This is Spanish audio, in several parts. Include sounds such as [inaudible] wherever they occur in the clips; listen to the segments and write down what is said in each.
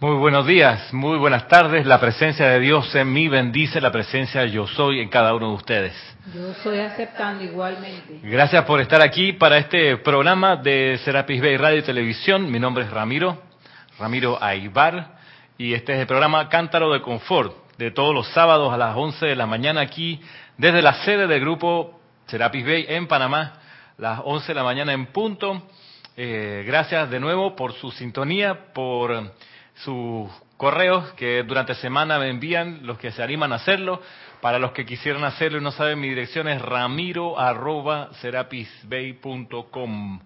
Muy buenos días, muy buenas tardes. La presencia de Dios en mí bendice la presencia yo soy en cada uno de ustedes. Yo soy aceptando igualmente. Gracias por estar aquí para este programa de Serapis Bay Radio y Televisión. Mi nombre es Ramiro, Ramiro Aibar, y este es el programa Cántaro de Confort, de todos los sábados a las 11 de la mañana aquí, desde la sede del grupo Serapis Bay en Panamá, las 11 de la mañana en punto. Eh, gracias de nuevo por su sintonía, por sus correos que durante semana me envían los que se animan a hacerlo. Para los que quisieran hacerlo y no saben, mi dirección es ramiro.serapisbay.com.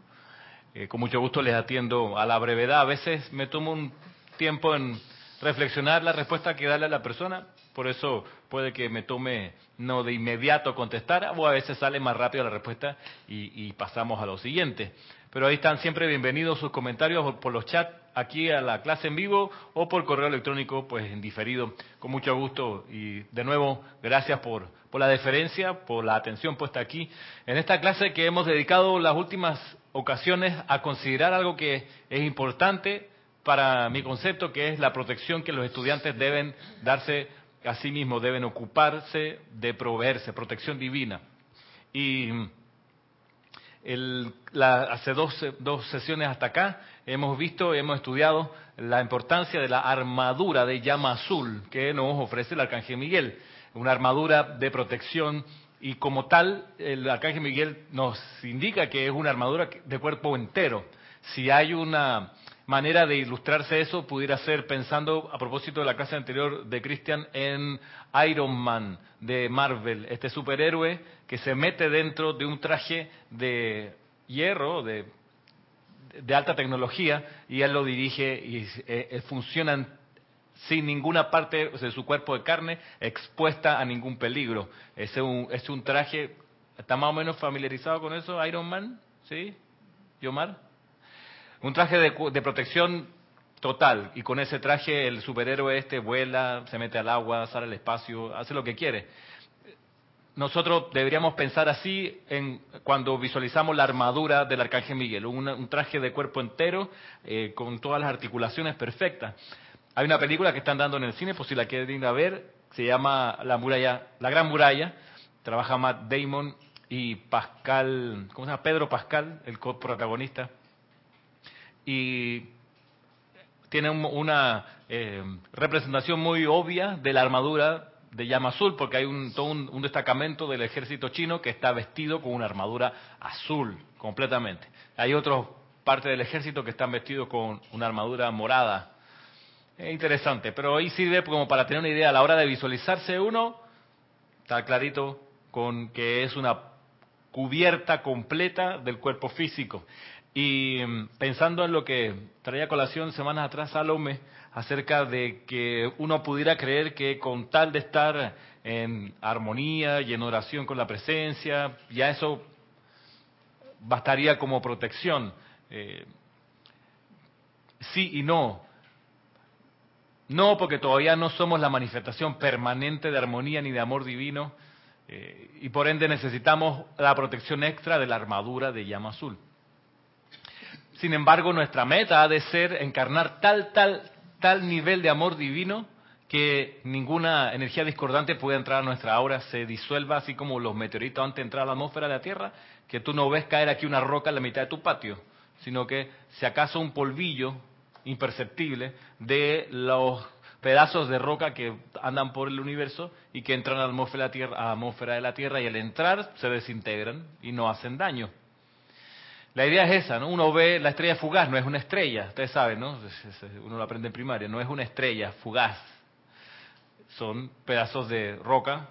Eh, con mucho gusto les atiendo a la brevedad. A veces me tomo un tiempo en reflexionar la respuesta que darle a la persona. Por eso puede que me tome no de inmediato contestar o a veces sale más rápido la respuesta y, y pasamos a lo siguiente. Pero ahí están siempre bienvenidos sus comentarios por los chats aquí a la clase en vivo o por correo electrónico, pues en diferido, con mucho gusto. Y de nuevo, gracias por, la deferencia, por la atención puesta aquí. En esta clase que hemos dedicado las últimas ocasiones a considerar algo que es importante para mi concepto, que es la protección que los estudiantes deben darse a sí mismos, deben ocuparse de proveerse, protección divina. Y el, la, hace dos, dos sesiones hasta acá hemos visto, hemos estudiado la importancia de la armadura de llama azul que nos ofrece el Arcángel Miguel, una armadura de protección y como tal el Arcángel Miguel nos indica que es una armadura de cuerpo entero. Si hay una manera de ilustrarse eso pudiera ser pensando a propósito de la clase anterior de Christian en Iron Man de Marvel, este superhéroe que se mete dentro de un traje de hierro, de, de alta tecnología, y él lo dirige y eh, eh funcionan sin ninguna parte de su cuerpo de carne expuesta a ningún peligro. Es un, es un traje, ¿está más o menos familiarizado con eso, Iron Man? ¿Sí? ¿Yomar? Un traje de, de protección total, y con ese traje el superhéroe este vuela, se mete al agua, sale al espacio, hace lo que quiere nosotros deberíamos pensar así en cuando visualizamos la armadura del arcángel Miguel, un, traje de cuerpo entero eh, con todas las articulaciones perfectas. Hay una película que están dando en el cine, por si la quieren ir a ver, se llama La muralla, La Gran Muralla. Trabaja Matt Damon y Pascal, ¿cómo se llama? Pedro Pascal, el protagonista. Y tiene una eh, representación muy obvia de la armadura de llama azul, porque hay un, todo un, destacamento del ejército chino que está vestido con una armadura azul completamente. Hay otros parte del ejército que están vestidos con una armadura morada. Es interesante, pero ahí sirve como para tener una idea a la hora de visualizarse uno, está clarito con que es una cubierta completa del cuerpo físico. Y mm, pensando en lo que traía colación semanas atrás Salome, acerca de que uno pudiera creer que con tal de estar en armonía y en oración con la presencia, ya eso bastaría como protección. Eh, sí y no. No, porque todavía no somos la manifestación permanente de armonía ni de amor divino, eh, y por ende necesitamos la protección extra de la armadura de llama azul. Sin embargo, nuestra meta ha de ser encarnar tal, tal, tal nivel de amor divino que ninguna energía discordante puede entrar a nuestra aura, se disuelva así como los meteoritos antes de entrar a la atmósfera de la Tierra, que tú no ves caer aquí una roca en la mitad de tu patio, sino que si acaso un polvillo imperceptible de los pedazos de roca que andan por el universo y que entran a la atmósfera de la Tierra, a la atmósfera de la tierra y al entrar se desintegran y no hacen daño. La idea es esa, ¿no? Uno ve la estrella fugaz, no es una estrella, ustedes saben, ¿no? Uno lo aprende en primaria, no es una estrella fugaz. Son pedazos de roca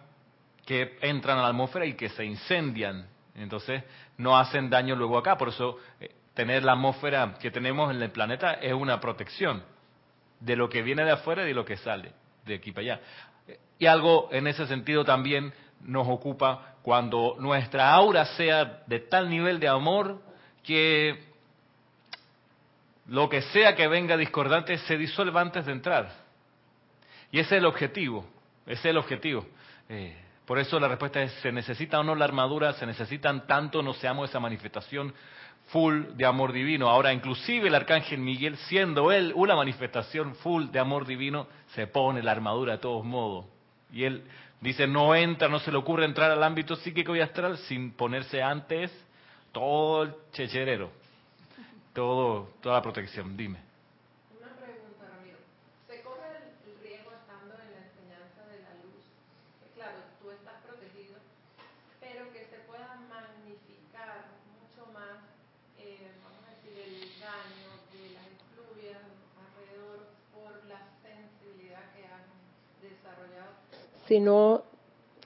que entran a la atmósfera y que se incendian. Entonces, no hacen daño luego acá. Por eso, eh, tener la atmósfera que tenemos en el planeta es una protección de lo que viene de afuera y de lo que sale de aquí para allá. Y algo en ese sentido también nos ocupa cuando nuestra aura sea de tal nivel de amor que lo que sea que venga discordante se disuelva antes de entrar. Y ese es el objetivo, ese es el objetivo. Eh, por eso la respuesta es, ¿se necesita o no la armadura? ¿Se necesitan tanto? No seamos esa manifestación full de amor divino. Ahora, inclusive el arcángel Miguel, siendo él una manifestación full de amor divino, se pone la armadura de todos modos. Y él dice, no entra, no se le ocurre entrar al ámbito psíquico y astral sin ponerse antes todo el checherero, todo, toda la protección. Dime. Una pregunta, Ramiro. ¿Se corre el riesgo estando en la enseñanza de la luz? Claro, tú estás protegido, pero que se pueda magnificar mucho más, eh, vamos a decir, el daño de las influencias alrededor por la sensibilidad que han desarrollado. Si no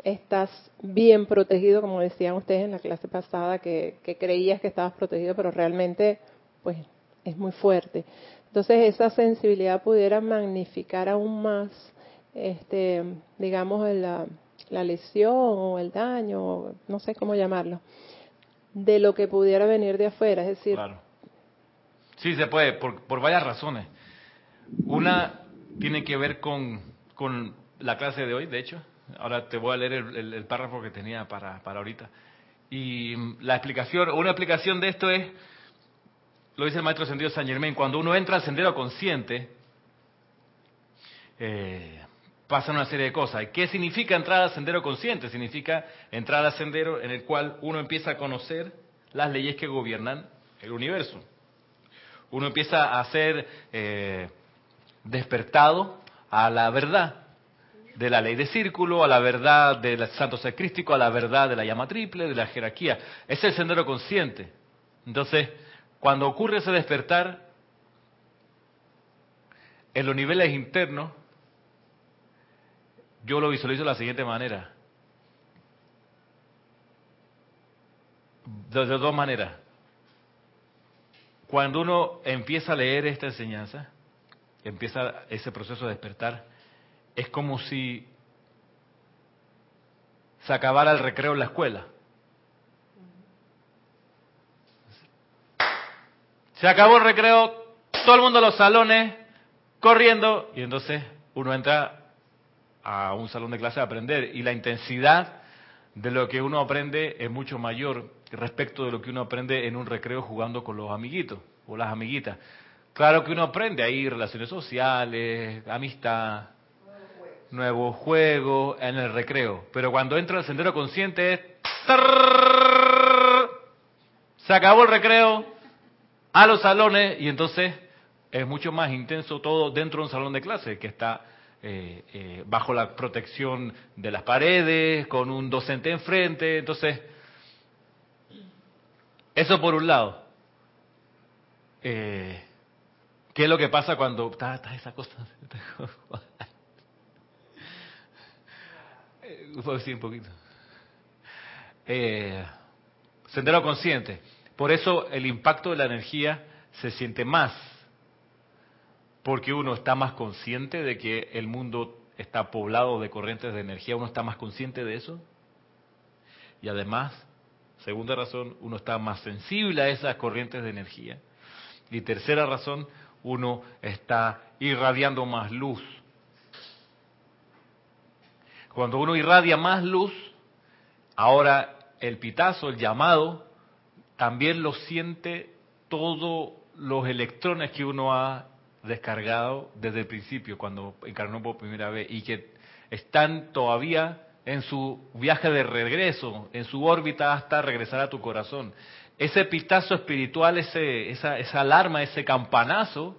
estás bien protegido, como decían ustedes en la clase pasada, que, creías que estabas protegido, pero realmente, pues, es muy fuerte. Entonces, esa sensibilidad pudiera magnificar aún más, este, digamos, la, la lesión o el daño, no sé cómo llamarlo, de lo que pudiera venir de afuera. Es decir, claro. sí se puede, por, por varias razones. Una tiene que ver con, con la clase de hoy, de hecho, Ahora te voy a leer el, párrafo que tenía para, para ahorita. Y mm, la explicación, una explicación de esto es, lo dice el maestro sentido San Germain, cuando uno entra al sendero consciente, eh, pasan una serie de cosas. ¿Qué significa entrar al sendero consciente? Significa entrar al sendero en el cual uno empieza a conocer las leyes que gobiernan el universo. Uno empieza a ser eh, despertado a la verdad de la ley de círculo, a la verdad del santo ser a la verdad de la llama triple, de la jerarquía. Es el sendero consciente. Entonces, cuando ocurre ese despertar, en los niveles internos, yo lo visualizo de la siguiente manera. De dos maneras. Cuando uno empieza a leer esta enseñanza, empieza ese proceso de despertar, es como si se acabara el recreo en la escuela. Se acabó el recreo, todo el mundo a los salones, corriendo, y entonces uno entra a un salón de clase a aprender. Y la intensidad de lo que uno aprende es mucho mayor respecto de lo que uno aprende en un recreo jugando con los amiguitos o las amiguitas. Claro que uno aprende ahí relaciones sociales, amistad, nuevo juego en el recreo. Pero cuando entra al sendero consciente es... Se acabó el recreo a los salones y entonces es mucho más intenso todo dentro de un salón de clase que está eh, eh bajo la protección de las paredes, con un docente enfrente. Entonces, eso por un lado. Eh, ¿Qué es lo que pasa cuando está, está esa cosa? [laughs] [laughs] Puedo decir un poquito. Eh, sendero consciente. Por eso el impacto de la energía se siente más, porque uno está más consciente de que el mundo está poblado de corrientes de energía, uno está más consciente de eso. Y además, segunda razón, uno está más sensible a esas corrientes de energía. Y tercera razón, uno está irradiando más luz. Cuando uno irradia más luz, ahora el pitazo, el llamado, también lo siente todos los electrones que uno ha descargado desde el principio, cuando encarnó por primera vez, y que están todavía en su viaje de regreso, en su órbita hasta regresar a tu corazón. Ese pitazo espiritual, ese, esa, esa alarma, ese campanazo,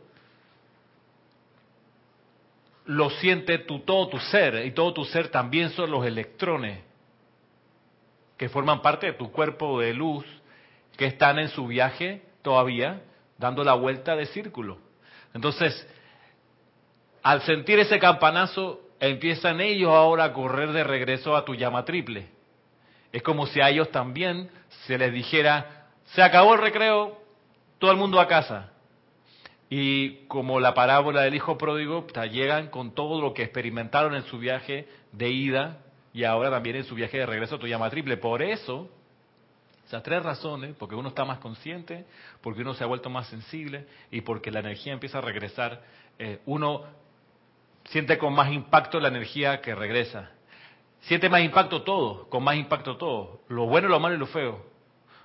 lo siente tu, todo tu ser, y todo tu ser también son los electrones que forman parte de tu cuerpo de luz, que están en su viaje todavía, dando la vuelta de círculo. Entonces, al sentir ese campanazo, empiezan ellos ahora a correr de regreso a tu llama triple. Es como si a ellos también se les dijera, se acabó el recreo, todo el mundo a casa. Y como la parábola del hijo pródigo, llegan con todo lo que experimentaron en su viaje de ida y ahora también en su viaje de regreso a tu llama triple. Por eso, esas tres razones, porque uno está más consciente, porque uno se ha vuelto más sensible y porque la energía empieza a regresar, eh, uno siente con más impacto la energía que regresa. Siente más impacto todo, con más impacto todo, lo bueno, lo malo y lo feo.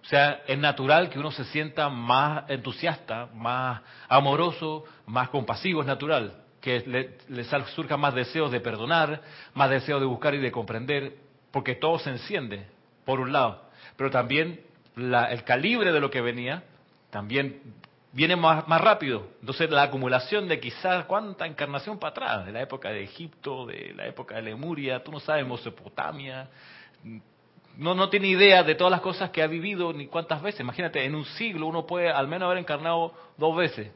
O sea, es natural que uno se sienta más entusiasta, más amoroso, más compasivo, es natural. Que le, le surjan más deseos de perdonar, más deseos de buscar y de comprender, porque todo se enciende, por un lado. Pero también el calibre de lo que venía, también viene más, más rápido. Entonces la acumulación de quizás cuánta encarnación para atrás, de la época de Egipto, de la época de Lemuria, tú no sabes, Mesopotamia, no, no tiene idea de todas las cosas que ha vivido ni cuántas veces. Imagínate, en un siglo uno puede al menos haber encarnado dos veces.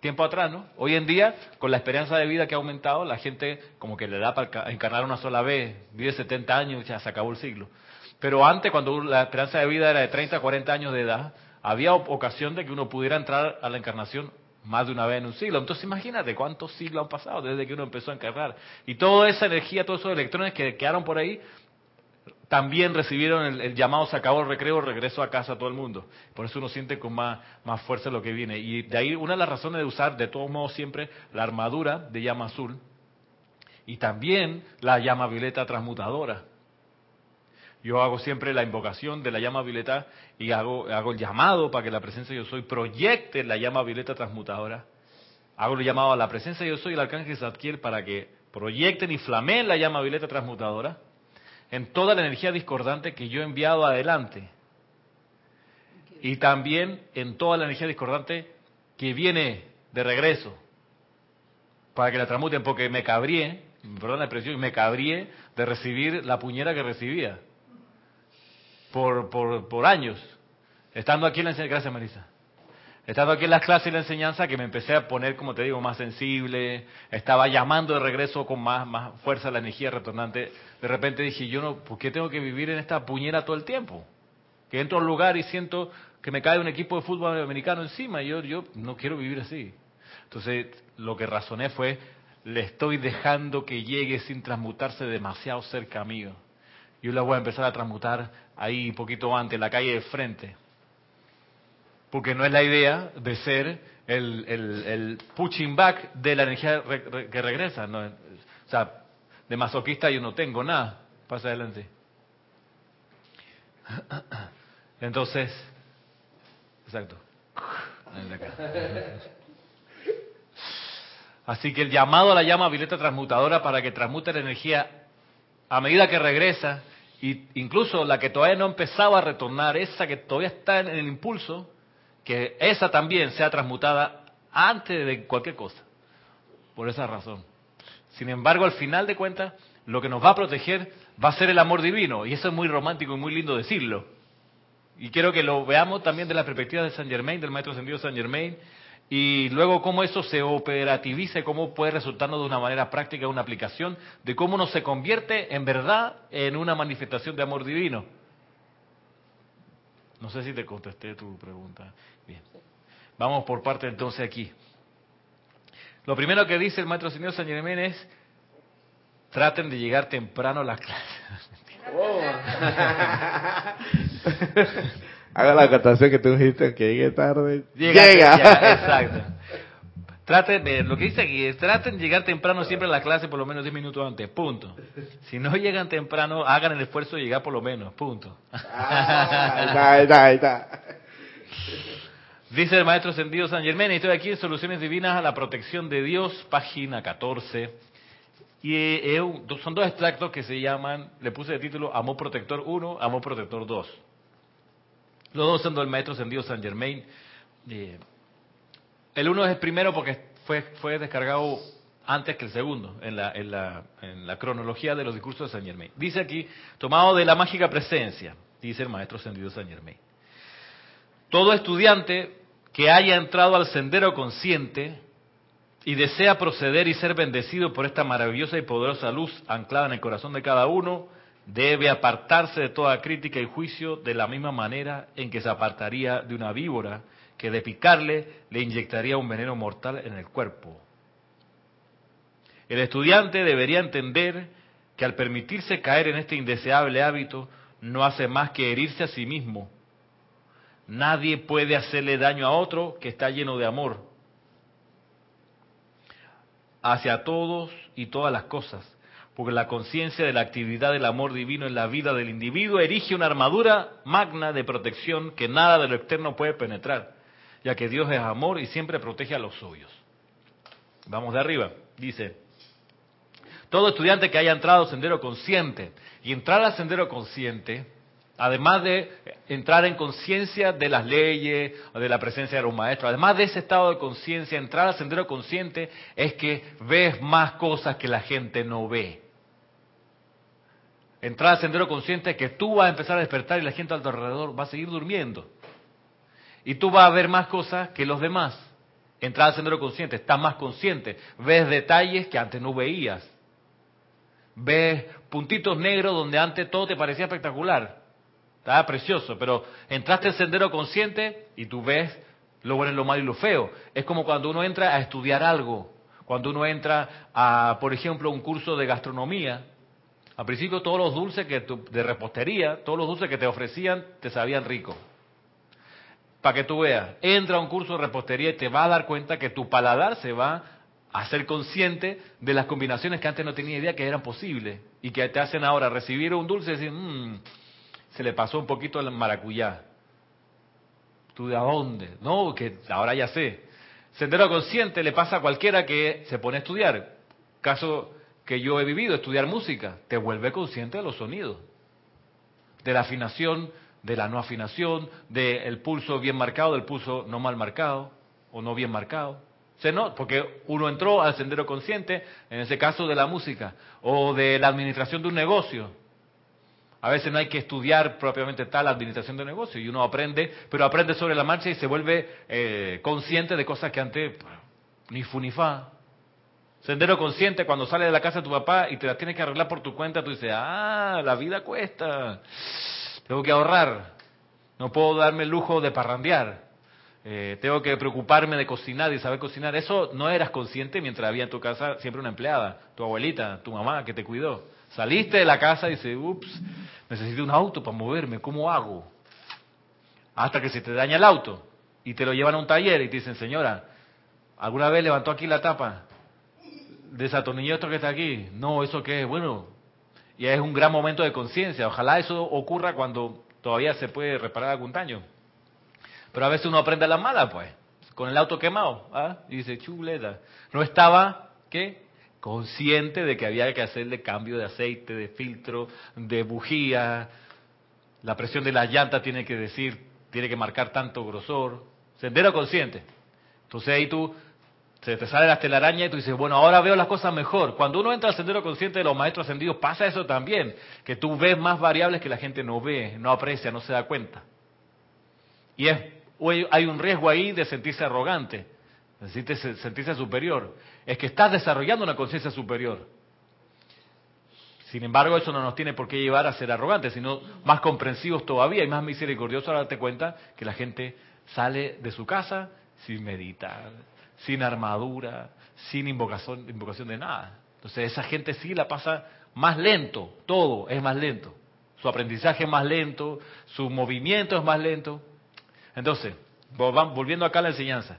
Tiempo atrás, ¿no? Hoy en día, con la esperanza de vida que ha aumentado, la gente como que le da para encarnar una sola vez, vive 70 años, ya se acabó el siglo. Pero antes, cuando la esperanza de vida era de 30 a 40 años de edad, había ocasión de que uno pudiera entrar a la encarnación más de una vez en un siglo. Entonces imagínate cuántos siglos han pasado desde que uno empezó a encarnar. Y toda esa energía, todos esos electrones que quedaron por ahí, también recibieron el, llamado, se acabó el recreo, regreso a casa todo el mundo. Por eso uno siente con más, más fuerza lo que viene. Y de ahí una de las razones de usar, de todos modos, siempre la armadura de llama azul y también la llama violeta transmutadora. Yo hago siempre la invocación de la llama violeta y hago, hago el llamado para que la presencia yo soy proyecte la llama violeta transmutadora. Hago el llamado a la presencia yo soy el arcángel Zadkiel para que proyecten y flameen la llama violeta transmutadora en toda la energía discordante que yo he enviado adelante. Y también en toda la energía discordante que viene de regreso. Para que la transmuten, porque me cabrié, perdón la expresión, me cabrié de recibir la puñera que recibía por, por, años, estando aquí en la enseñanza, gracias Marisa, estando aquí en las clases y la enseñanza que me empecé a poner, como te digo, más sensible, estaba llamando de regreso con más, más fuerza la energía retornante, de repente dije, yo no, ¿por qué tengo que vivir en esta puñera todo el tiempo? Que entro al lugar y siento que me cae un equipo de fútbol americano encima, y yo, yo no quiero vivir así. Entonces, lo que razoné fue, le estoy dejando que llegue sin transmutarse demasiado cerca mío. Yo la voy a empezar a transmutar ahí un poquito antes, en la calle de frente. Porque no es la idea de ser el, el, pushing back de la energía que regresa. ¿no? O sea, de masoquista yo no tengo nada. Pasa adelante. Entonces, exacto. Así que el llamado a la llama violeta transmutadora para que transmute la energía a medida que regresa y incluso la que todavía no empezaba a retornar, esa que todavía está en el impulso, que esa también sea transmutada antes de cualquier cosa. Por esa razón. Sin embargo, al final de cuentas, lo que nos va a proteger va a ser el amor divino. Y eso es muy romántico y muy lindo decirlo. Y quiero que lo veamos también de la perspectiva de Saint Germain, del maestro sentido Saint Germain, y luego cómo eso se operativiza y cómo puede resultarnos de una manera práctica una aplicación de cómo uno se convierte en verdad en una manifestación de amor divino. No sé si te contesté tu pregunta. Vamos por parte entonces aquí. Lo primero que dice el maestro señor San Germán es, traten de llegar temprano a las clases. Oh. [laughs] Haga la acotación que tú dijiste que llegue tarde. Llega. exacto. Traten de, lo que dice aquí es, traten de llegar temprano siempre a la clase por lo menos 10 minutos antes, punto. Si no llegan temprano, hagan el esfuerzo de llegar por lo menos, punto. Ah, está, está, Dice el maestro Sendido San Germán, y estoy aquí en Soluciones Divinas a la Protección de Dios, página 14. Y eh, son dos extractos que se llaman, le puse de título Amor Protector 1, Amor Protector 2. Los dos son del maestro Sendido San Germain. Eh, el uno es el primero porque fue, fue descargado antes que el segundo en la, en, la, en la cronología de los discursos de San Germain. Dice aquí, tomado de la mágica presencia, dice el maestro Sendido San Germain. Todo estudiante que haya entrado al sendero consciente y desea proceder y ser bendecido por esta maravillosa y poderosa luz anclada en el corazón de cada uno, debe apartarse de toda crítica y juicio de la misma manera en que se apartaría de una víbora que de picarle le inyectaría un veneno mortal en el cuerpo. El estudiante debería entender que al permitirse caer en este indeseable hábito no hace más que herirse a sí mismo. Nadie puede hacerle daño a otro que está lleno de amor. Hacia todos y todas las cosas. Porque la conciencia de la actividad del amor divino en la vida del individuo erige una armadura magna de protección que nada de lo externo puede penetrar, ya que Dios es amor y siempre protege a los suyos. Vamos de arriba, dice, todo estudiante que haya entrado sendero consciente, y entrar al sendero consciente, además de entrar en conciencia de las leyes de la presencia de los maestros, además de ese estado de conciencia, entrar al sendero consciente es que ves más cosas que la gente no ve. Entrar al sendero consciente es que tú vas a empezar a despertar y la gente alrededor va a seguir durmiendo. Y tú vas a ver más cosas que los demás. Entrar al sendero consciente, estás más consciente, ves detalles que antes no veías. Ves puntitos negros donde antes todo te parecía espectacular. Estaba precioso, pero entraste al sendero consciente y tú ves lo bueno, lo malo y lo feo. Es como cuando uno entra a estudiar algo, cuando uno entra a, por ejemplo, un curso de gastronomía. Al principio todos los dulces que de repostería, todos los dulces que te ofrecían te sabían rico. Para que tú veas, entra a un curso de repostería y te vas a dar cuenta que tu paladar se va a ser consciente de las combinaciones que antes no tenía idea que eran posibles y que te hacen ahora recibir un dulce y decir, mmm, se le pasó un poquito el maracuyá. ¿Tú de dónde? No, que ahora ya sé. Sendero consciente le pasa a cualquiera que se pone a estudiar. Caso que yo he vivido, estudiar música, te vuelve consciente de los sonidos, de la afinación, de la no afinación, del pulso bien marcado, del pulso no mal marcado o no bien marcado. Se no, porque uno entró al sendero consciente, en ese caso de la música, o de la administración de un negocio. A veces no hay que estudiar propiamente tal administración de negocio y uno aprende, pero aprende sobre la marcha y se vuelve eh, consciente de cosas que antes ni fu ni fa. Sendero consciente, cuando sales de la casa de tu papá y te las tienes que arreglar por tu cuenta, tú dices, ah, la vida cuesta, tengo que ahorrar, no puedo darme el lujo de parrandear. Eh, tengo que preocuparme de cocinar y saber cocinar. Eso no eras consciente mientras había en tu casa siempre una empleada, tu abuelita, tu mamá que te cuidó. Saliste de la casa y dices, ups, necesito un auto para moverme, ¿cómo hago? Hasta que se te daña el auto y te lo llevan a un taller y te dicen, señora, ¿alguna vez levantó aquí la tapa? Desatornilló esto que está aquí. No, ¿eso qué es? Bueno, y es un gran momento de conciencia. Ojalá eso ocurra cuando todavía se puede reparar algún daño. Pero a veces uno aprende a la mala, pues, con el auto quemado, ¿ah? y dice, chuleta, no estaba, ¿qué? Consciente de que había que hacerle cambio de aceite, de filtro, de bujía, la presión de la llanta tiene que decir, tiene que marcar tanto grosor, sendero consciente. Entonces ahí tú, se te sale la telaraña y tú dices, bueno, ahora veo las cosas mejor. Cuando uno entra al sendero consciente de los maestros ascendidos, pasa eso también, que tú ves más variables que la gente no ve, no aprecia, no se da cuenta. Y es hay un riesgo ahí de sentirse arrogante, de sentirse superior. Es que estás desarrollando una conciencia superior. Sin embargo, eso no nos tiene por qué llevar a ser arrogantes, sino más comprensivos todavía y más misericordiosos a darte cuenta que la gente sale de su casa sin meditar, sin armadura, sin invocación, invocación de nada. Entonces esa gente sí la pasa más lento, todo es más lento. Su aprendizaje es más lento, su movimiento es más lento. Entonces, volviendo acá a la enseñanza,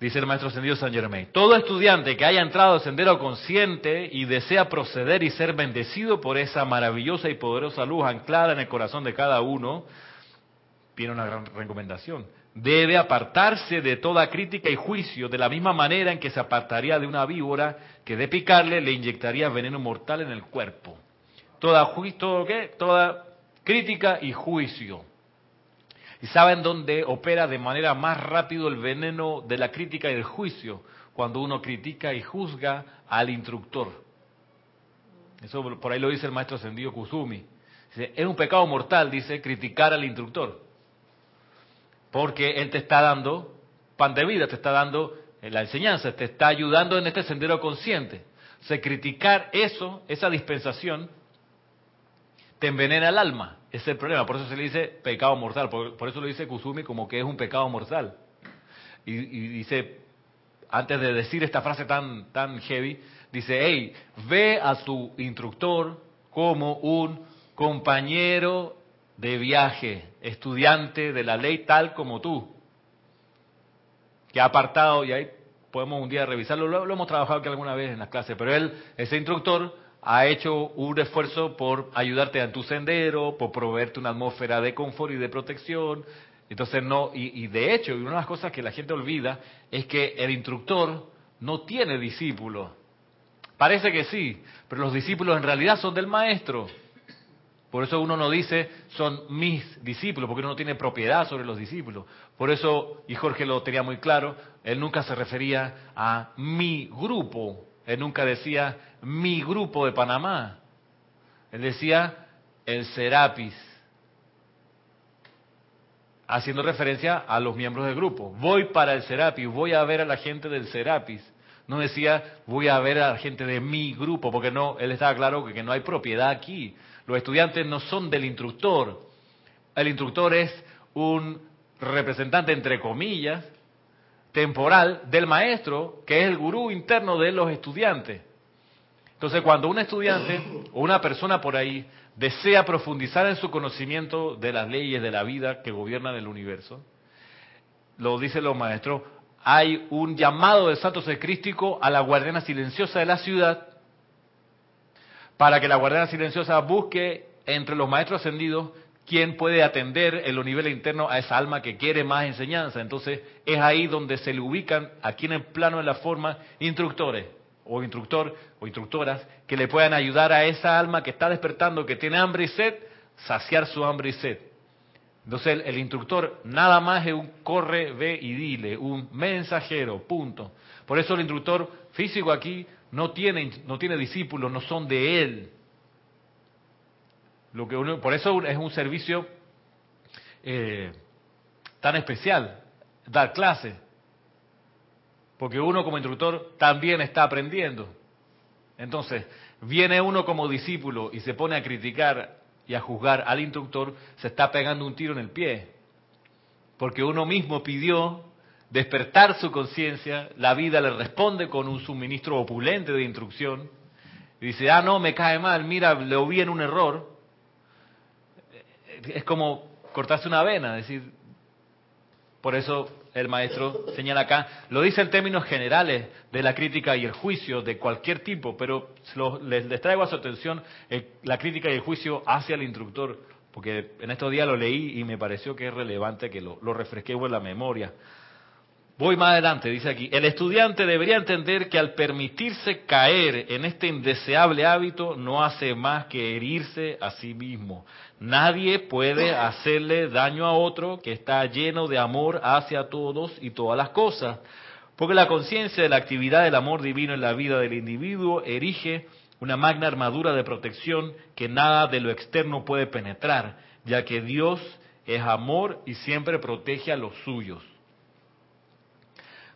dice el maestro ascendido San Germain, todo estudiante que haya entrado al sendero consciente y desea proceder y ser bendecido por esa maravillosa y poderosa luz anclada en el corazón de cada uno, tiene una gran recomendación. Debe apartarse de toda crítica y juicio de la misma manera en que se apartaría de una víbora que de picarle le inyectaría veneno mortal en el cuerpo. Toda, todo, ¿qué? toda crítica y juicio. ¿Y saben dónde opera de manera más rápido el veneno de la crítica y del juicio? Cuando uno critica y juzga al instructor. Eso por ahí lo dice el maestro ascendido Kusumi. es un pecado mortal, dice, criticar al instructor. Porque él te está dando pan de vida, te está dando eh, la enseñanza, te está ayudando en este sendero consciente. O sea, criticar eso, esa dispensación, te envenena el alma. Es el problema. Por eso se le dice pecado mortal. Por, eso lo dice Kusumi como que es un pecado mortal. Y, dice, antes de decir esta frase tan, tan heavy, dice, hey, ve a tu instructor como un compañero de viaje, estudiante de la ley tal como tú, que ha apartado, y ahí podemos un día revisarlo, lo, lo hemos trabajado aquí alguna vez en las clases, pero él, ese instructor, ha hecho un esfuerzo por ayudarte en tu sendero, por proveerte una atmósfera de confort y de protección. Entonces no, y, y de hecho, una de las cosas que la gente olvida es que el instructor no tiene discípulos. Parece que sí, pero los discípulos en realidad son del maestro. Por eso uno no dice son mis discípulos, porque uno no tiene propiedad sobre los discípulos. Por eso, y Jorge lo tenía muy claro, él nunca se refería a mi grupo, él nunca decía mi grupo de Panamá. Él decía el Serapis, haciendo referencia a los miembros del grupo. Voy para el Serapis, voy a ver a la gente del Serapis. No decía voy a ver a la gente de mi grupo, porque no, él estaba claro que no hay propiedad aquí. Los estudiantes no son del instructor. El instructor es un representante, entre comillas, temporal del maestro, que es el gurú interno de los estudiantes. Entonces, cuando un estudiante o una persona por ahí desea profundizar en su conocimiento de las leyes de la vida que gobiernan el universo, lo dicen los maestros, hay un llamado del Santo Secrístico a la guardiana silenciosa de la ciudad para que la guardiana silenciosa busque entre los maestros ascendidos quién puede atender en los niveles internos a esa alma que quiere más enseñanza. Entonces es ahí donde se le ubican aquí en el plano de la forma instructores o instructor o instructoras que le puedan ayudar a esa alma que está despertando, que tiene hambre y sed, saciar su hambre y sed. Entonces el, el instructor nada más es un corre, ve y dile, un mensajero, punto. Por eso el instructor físico aquí no tiene, no tiene discípulos, no son de él. Lo que uno, por eso es un servicio eh, tan especial, dar clase. Porque uno como instructor también está aprendiendo. Entonces, viene uno como discípulo y se pone a criticar y a juzgar al instructor, se está pegando un tiro en el pie. Porque uno mismo pidió despertar su conciencia, la vida le responde con un suministro opulente de instrucción, y dice, ah, no, me cae mal, mira, lo vi en un error. Es como cortarse una vena, decir, por eso el maestro señala acá, lo dice en términos generales de la crítica y el juicio de cualquier tipo, pero les, traigo a su atención la crítica y el juicio hacia el instructor, porque en estos días lo leí y me pareció que es relevante que lo, lo refresqué en la memoria. Voy más adelante, dice aquí, el estudiante debería entender que al permitirse caer en este indeseable hábito no hace más que herirse a sí mismo. Nadie puede hacerle daño a otro que está lleno de amor hacia todos y todas las cosas, porque la conciencia de la actividad del amor divino en la vida del individuo erige una magna armadura de protección que nada de lo externo puede penetrar, ya que Dios es amor y siempre protege a los suyos.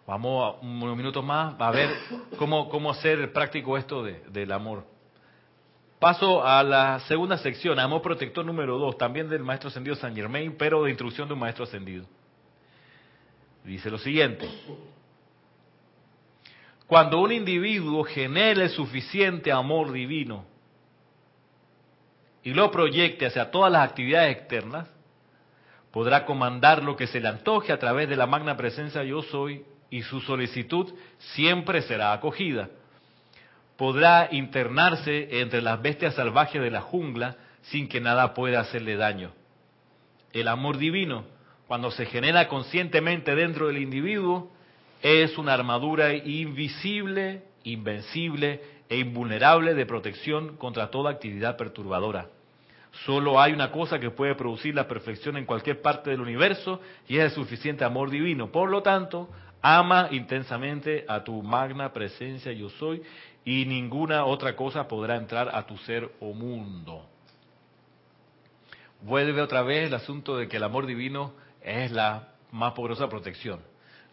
Vamos unos minutos más a ver cómo, cómo hacer práctico esto de, del amor. Paso a la segunda sección, amor protector número dos, también del maestro ascendido San Germain, pero de instrucción de un maestro ascendido. Dice lo siguiente. Cuando un individuo genere suficiente amor divino y lo proyecte hacia todas las actividades externas, podrá comandar lo que se le antoje a través de la magna presencia yo soy y su solicitud siempre será acogida. Podrá internarse entre las bestias salvajes de la jungla sin que nada pueda hacerle daño. El amor divino, cuando se genera conscientemente dentro del individuo, es una armadura invisible, invencible e invulnerable de protección contra toda actividad perturbadora. Solo hay una cosa que puede producir la perfección en cualquier parte del universo y es el suficiente amor divino. Por lo tanto, Ama intensamente a tu magna presencia yo soy y ninguna otra cosa podrá entrar a tu ser o mundo. Vuelve otra vez el asunto de que el amor divino es la más poderosa protección.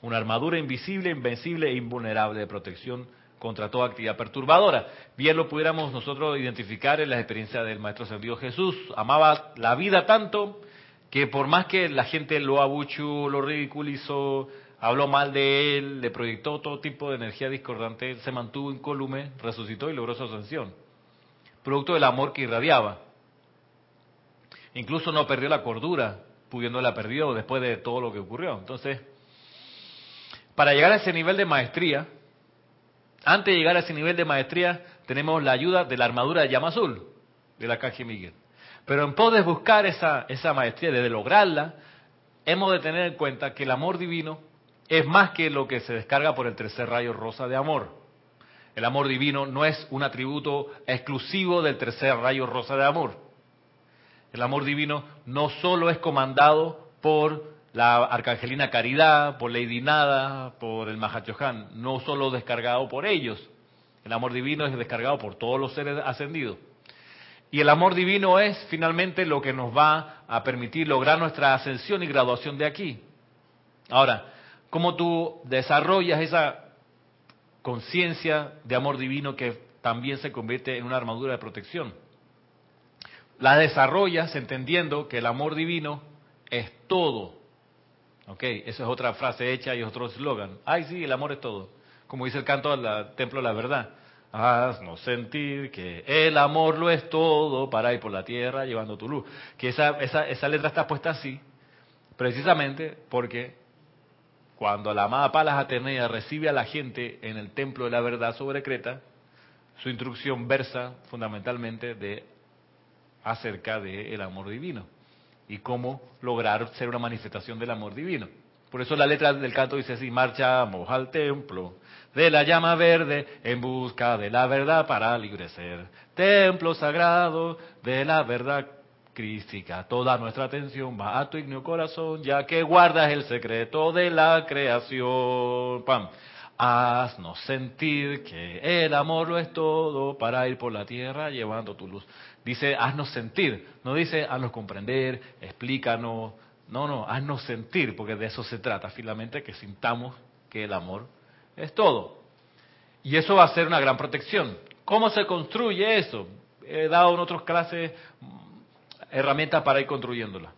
Una armadura invisible, invencible e invulnerable de protección contra toda actividad perturbadora. Bien lo pudiéramos nosotros identificar en la experiencia del Maestro Ascendido Jesús. Amaba la vida tanto que por más que la gente lo abuchó, lo ridiculizó, habló mal de él, le proyectó todo tipo de energía discordante, se mantuvo incólume, resucitó y logró su ascensión. Producto del amor que irradiaba. Incluso no perdió la cordura, pudiéndola perdió después de todo lo que ocurrió. Entonces, para llegar a ese nivel de maestría, Antes de llegar a ese nivel de maestría, tenemos la ayuda de la armadura de llama azul, de la Arcángel Miguel. Pero en pos de buscar esa, esa maestría, de lograrla, hemos de tener en cuenta que el amor divino es más que lo que se descarga por el tercer rayo rosa de amor. El amor divino no es un atributo exclusivo del tercer rayo rosa de amor. El amor divino no solo es comandado por la arcangelina Caridad, por Lady Nada, por el Mahachohan, no solo descargado por ellos. El amor divino es descargado por todos los seres ascendidos. Y el amor divino es finalmente lo que nos va a permitir lograr nuestra ascensión y graduación de aquí. Ahora, ¿cómo tú desarrollas esa conciencia de amor divino que también se convierte en una armadura de protección? La desarrollas entendiendo que el amor divino es todo. Ok, esa es otra frase hecha y otro eslogan. Ay, sí, el amor es todo. Como dice el canto del Templo de la Verdad. Haznos sentir que el amor lo es todo para ir por la tierra llevando tu luz. Que esa letra está puesta así, precisamente porque cuando la amada Palas Atenea recibe a la gente en el templo de la verdad sobre Creta, su instrucción versa fundamentalmente de acerca del amor divino y cómo lograr ser una manifestación del amor divino. Por eso la letra del canto dice así, marchamos al templo de la llama verde en busca de la verdad para librecer. Templo sagrado de la verdad crística. Toda nuestra atención va a tu ignio corazón, ya que guardas el secreto de la creación. Haznos sentir que el amor lo es todo para ir por la tierra llevando tu luz. Dice, haznos sentir, no dice, haznos comprender, explícanos. No, no, haznos sentir, porque de eso se trata, finalmente, que sintamos que el amor es todo. Y eso va a ser una gran protección. ¿Cómo se construye eso? He dado en otras clases herramientas para ir construyéndola.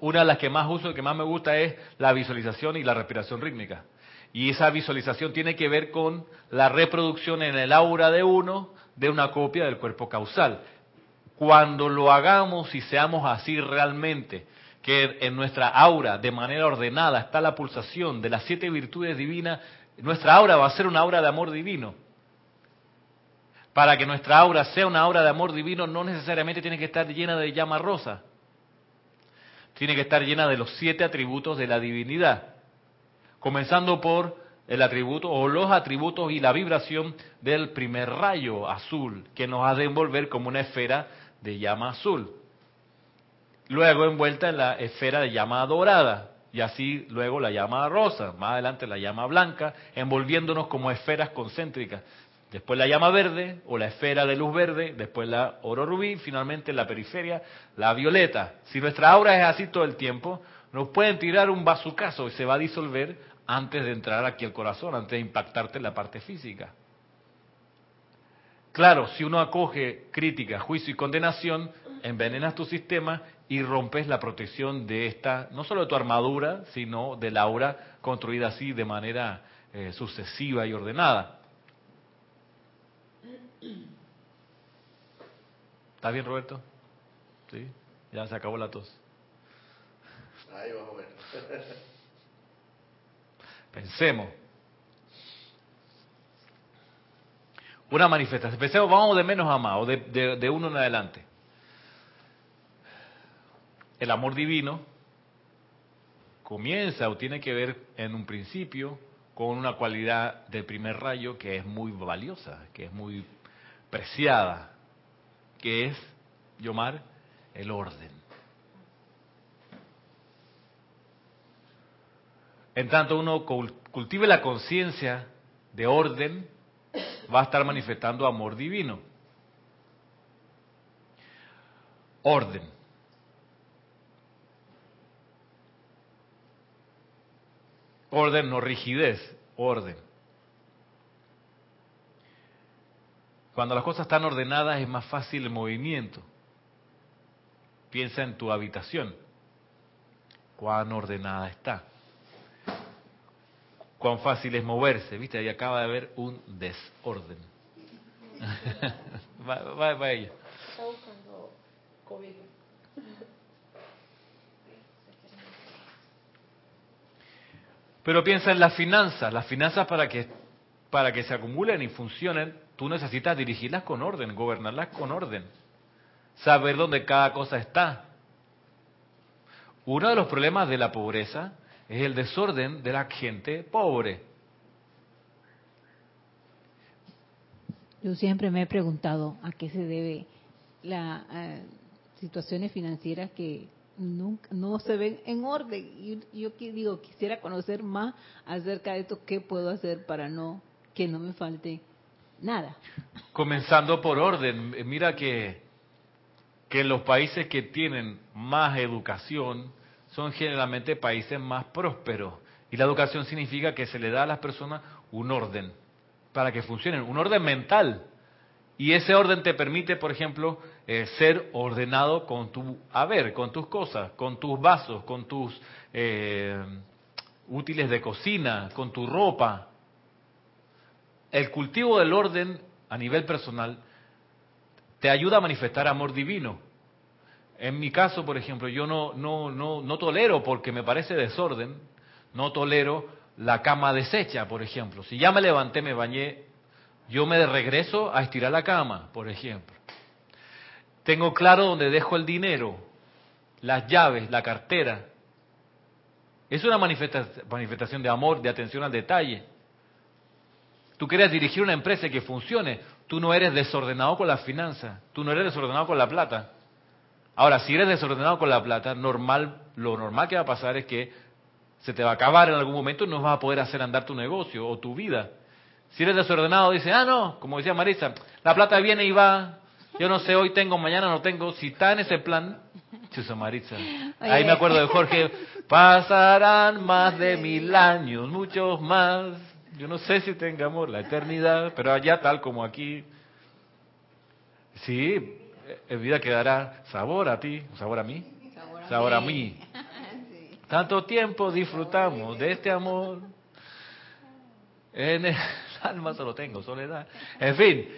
Una de las que más uso y que más me gusta es la visualización y la respiración rítmica. Y esa visualización tiene que ver con la reproducción en el aura de uno de una copia del cuerpo causal. Cuando lo hagamos y seamos así realmente, que en nuestra aura de manera ordenada está la pulsación de las siete virtudes divinas, nuestra aura va a ser una aura de amor divino. Para que nuestra aura sea una aura de amor divino, no necesariamente tiene que estar llena de llama rosa. Tiene que estar llena de los siete atributos de la divinidad. Comenzando por el atributo o los atributos y la vibración del primer rayo azul, que nos ha de envolver como una esfera de llama azul. Luego envuelta en la esfera de llama dorada, y así luego la llama rosa, más adelante la llama blanca, envolviéndonos como esferas concéntricas. Después la llama verde o la esfera de luz verde, después la oro rubí, finalmente la periferia, la violeta. Si nuestra aura es así todo el tiempo, nos pueden tirar un bazucazo y se va a disolver antes de entrar aquí al corazón, antes de impactarte en la parte física. Claro, si uno acoge crítica, juicio y condenación, envenenas tu sistema y rompes la protección de esta, no solo de tu armadura, sino de la aura construida así de manera eh, sucesiva y ordenada. ¿Está bien, Roberto? Sí, ya se acabó la tos. Ahí vamos a ver. [laughs] Pensemos. Una manifestación. Pensemos, vamos de menos a más, o de, de, de uno en adelante. El amor divino comienza o tiene que ver en un principio con una cualidad del primer rayo que es muy valiosa, que es muy preciada, que es, Yomar, el orden. En tanto uno cultive la conciencia de orden, va a estar manifestando amor divino. Orden. Orden, no rigidez, orden. Cuando las cosas están ordenadas es más fácil el movimiento. Piensa en tu habitación. Cuán ordenada está. Cuán fácil es moverse. Viste, ahí acaba de haber un desorden. [laughs] va, va, va ella. Está buscando COVID. Pero piensa en las finanzas, las finanzas para que para que se acumulen y funcionen, tú necesitas dirigirlas con orden, gobernarlas con orden, saber dónde cada cosa está. Uno de los problemas de la pobreza es el desorden de la gente pobre. Yo siempre me he preguntado a qué se debe las situaciones financieras que nunca, no se ven en orden. Y yo digo, quisiera conocer más acerca de esto, qué puedo hacer para no que no me falte nada. Comenzando por orden, mira que, que los países que tienen más educación son generalmente países más prósperos. Y la educación significa que se le da a las personas un orden para que funcionen, un orden mental. Y ese orden te permite, por ejemplo, eh, ser ordenado con tu haber, con tus cosas, con tus vasos, con tus eh, útiles de cocina, con tu ropa. El cultivo del orden a nivel personal te ayuda a manifestar amor divino. En mi caso, por ejemplo, yo no, no, no, no tolero, porque me parece desorden, no tolero la cama deshecha, por ejemplo. Si ya me levanté, me bañé, yo me regreso a estirar la cama, por ejemplo. Tengo claro dónde dejo el dinero, las llaves, la cartera. Es una manifestación de amor, de atención al detalle. Tú quieres dirigir una empresa que funcione, tú no eres desordenado con las finanzas, tú no eres desordenado con la plata. Ahora, si eres desordenado con la plata, normal, lo normal que va a pasar es que se te va a acabar en algún momento y no vas a poder hacer andar tu negocio o tu vida. Si eres desordenado, dice, ah, no, como decía Marisa, la plata viene y va, yo no sé, hoy tengo, mañana no tengo. Si está en ese plan, Chuso Marisa. Ahí me acuerdo de Jorge, pasarán más de mil años, muchos más. Yo no sé si tengamos la eternidad, pero allá tal como aquí. Sí, en vida quedará sabor a ti, sabor a mí, sabor a, mí. [laughs] Tanto tiempo disfrutamos de este amor. En el [laughs] alma solo tengo soledad. En fin.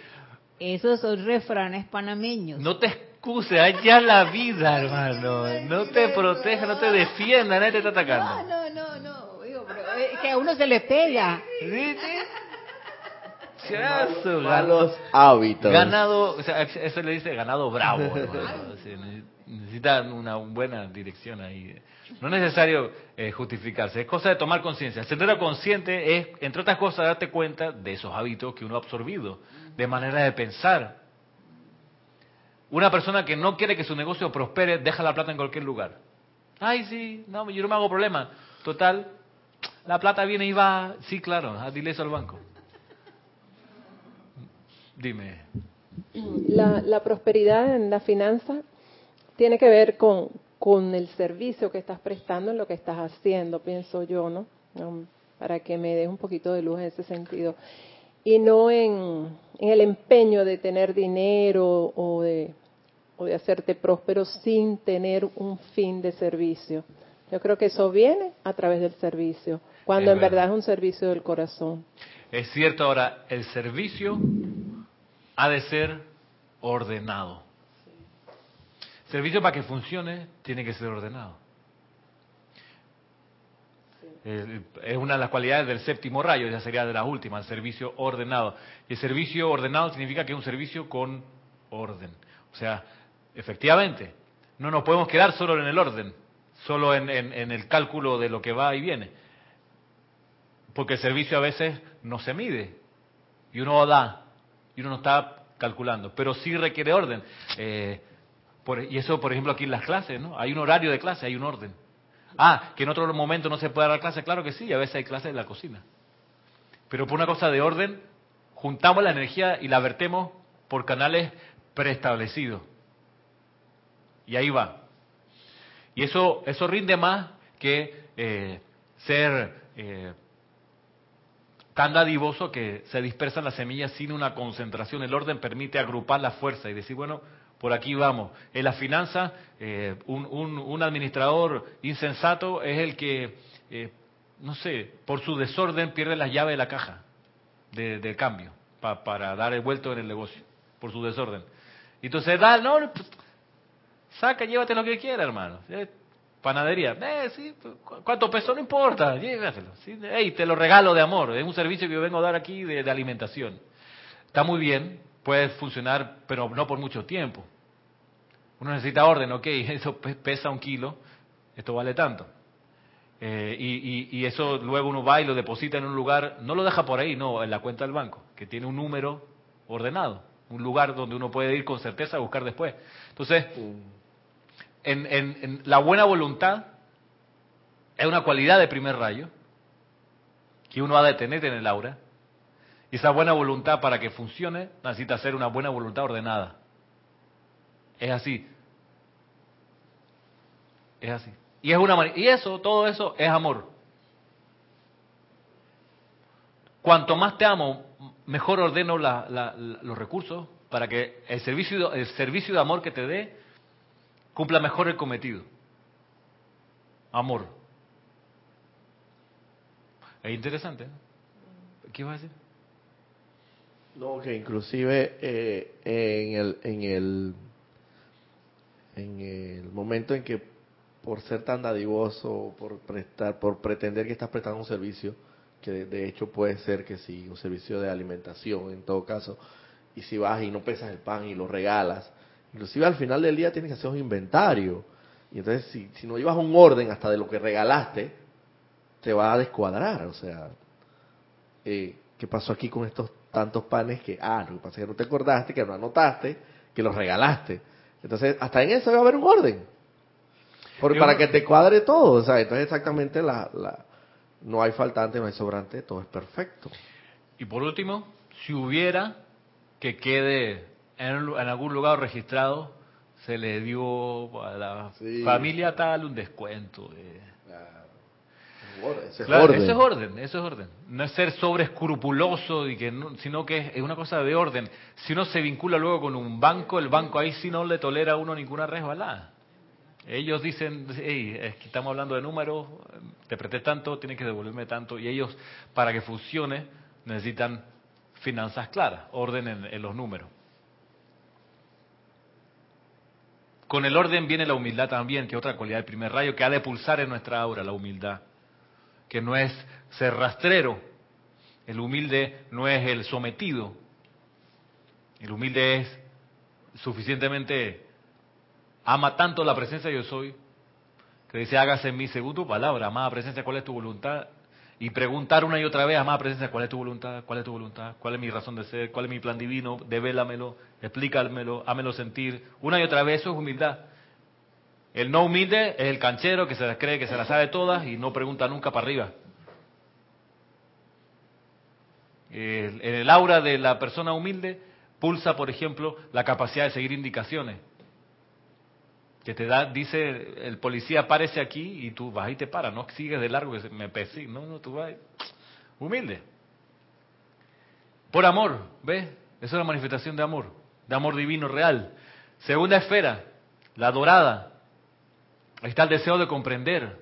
Esos son refranes panameños. No te excuses, allá la vida, hermano. No te proteja, no te defienda, nadie te está atacando. No, no, no, no. Digo, pero es que a uno se le pega. ¿Sí? Malos hábitos. Ganado, o sea, eso le dice ganado bravo. [laughs] necesita una buena dirección ahí. No es necesario eh, justificarse, es cosa de tomar conciencia. Ser consciente es, entre otras cosas, darte cuenta de esos hábitos que uno ha absorbido, de manera de pensar. Una persona que no quiere que su negocio prospere, deja la plata en cualquier lugar. Ay, sí, no, yo no me hago problema. Total, la plata viene y va. Sí, claro, dile eso al banco. Dime. La, la prosperidad en la finanza tiene que ver con, con el servicio que estás prestando en lo que estás haciendo, pienso yo, ¿no? Um, para que me des un poquito de luz en ese sentido. Y no en, en el empeño de tener dinero o de, o de hacerte próspero sin tener un fin de servicio. Yo creo que eso viene a través del servicio, cuando en verdad es un servicio del corazón. Es cierto, ahora, el servicio ha de ser ordenado. Servicio para que funcione tiene que ser ordenado. es una de las cualidades del séptimo rayo, ya sería de las últimas, el servicio ordenado. Y el servicio ordenado significa que es un servicio con orden. O sea, efectivamente, no nos podemos quedar solo en el orden, solo en, en el cálculo de lo que va y viene. Porque el servicio a veces no se mide. Y uno da, y uno no está calculando, pero sí requiere orden. Eh, y eso, por ejemplo, aquí en las clases, ¿no? Hay un horario de clase, hay un orden. Ah, que en otro momento no se puede dar clase, claro que sí, a veces hay clases en la cocina. Pero por una cosa de orden, juntamos la energía y la vertemos por canales preestablecidos. Y ahí va. Y eso, eso rinde más que eh, ser eh, tan dadivoso que se dispersan las semillas sin una concentración. El orden permite agrupar la fuerza y decir, bueno, por aquí vamos. En la finanza, eh, un, administrador insensato es el que, no sé, por su desorden pierde las llaves de la caja de, cambio para dar el vuelto en el negocio, por su desorden. Entonces, da, no, pues, saca, llévate lo que quiera, hermano. Panadería, eh, sí, ¿cu- ¿cuánto peso? No importa, llévatelo. Sí, ey, te lo regalo de amor, es un servicio que yo vengo a dar aquí de, de alimentación. Está muy bien, puede funcionar, pero no por mucho tiempo. Uno necesita orden, ok, [laughs] eso pe- pesa un kilo, esto vale tanto. Eh, y, y- y eso luego uno va y lo deposita en un lugar, no lo deja por ahí, no, en la cuenta del banco, que tiene un número ordenado, un lugar donde uno puede ir con certeza a buscar después. Entonces, en, en- la buena voluntad es una cualidad de primer rayo que uno ha de tener en el aura. Y esa buena voluntad para que funcione necesita ser una buena voluntad ordenada. Es así. Es así. Y es una y eso, todo eso es amor. Cuanto más te amo, mejor ordeno la- la- los recursos para que el servicio, el servicio de amor que te dé cumpla mejor el cometido. Amor. Es interesante. ¿Qué ibas a decir? No, que inclusive eh, en el en el en el momento en que por ser tan dadivoso, por prestar, por pretender que estás prestando un servicio, que de, de hecho puede ser que sí, un servicio de alimentación en todo caso, y si vas y no pesas el pan y lo regalas, inclusive al final del día tienes que hacer un inventario, y entonces si, si no llevas un orden hasta de lo que regalaste, te va a descuadrar, o sea, eh, ¿qué pasó aquí con estos tantos panes que, ah, lo que pasa es que no te acordaste, que no anotaste, que los regalaste? Entonces, hasta en eso va a haber un orden. Por- para que te cuadre todo, o sea, entonces exactamente la, la, no hay faltante, no hay sobrante, todo es perfecto. Y por último, si hubiera que quede en, en algún lugar registrado, se le dio a la Sí. familia tal un descuento. de- Ese es Claro, orden. eso es orden, eso es orden. No es ser sobreescrupuloso, y que no- sino que es, es una cosa de orden. Si uno se vincula luego con un banco, el banco ahí sí no le tolera a uno ninguna resbalada. Ellos dicen, hey, es que estamos hablando de números, te presté tanto, tienes que devolverme tanto. Y ellos, para que funcione, necesitan finanzas claras, orden en, en los números. Con el orden viene la humildad también, que es otra cualidad del primer rayo que ha de pulsar en nuestra aura, la humildad. Que no es ser rastrero. El humilde no es el sometido. El humilde es suficientemente, ama tanto la presencia yo soy, que dice, hágase en mí según tu palabra, amada presencia, ¿cuál es tu voluntad? Y preguntar una y otra vez, amada presencia, ¿cuál es tu voluntad? ¿Cuál es tu voluntad? ¿Cuál es mi razón de ser? ¿Cuál es mi plan divino? Devélamelo, explícamelo, hámelo sentir. Una y otra vez, eso es humildad. El no humilde es el canchero que se las cree que se las sabe todas y no pregunta nunca para arriba. En el aura de la persona humilde pulsa, por ejemplo, la capacidad de seguir indicaciones. Que te da, dice el policía, párese aquí y tú vas y te paras, no sigues de largo me persigue, no, no, tú vas humilde. Por amor, ¿ves? Eso es la manifestación de amor, de amor divino real. Segunda esfera, la dorada. Ahí está el deseo de comprender,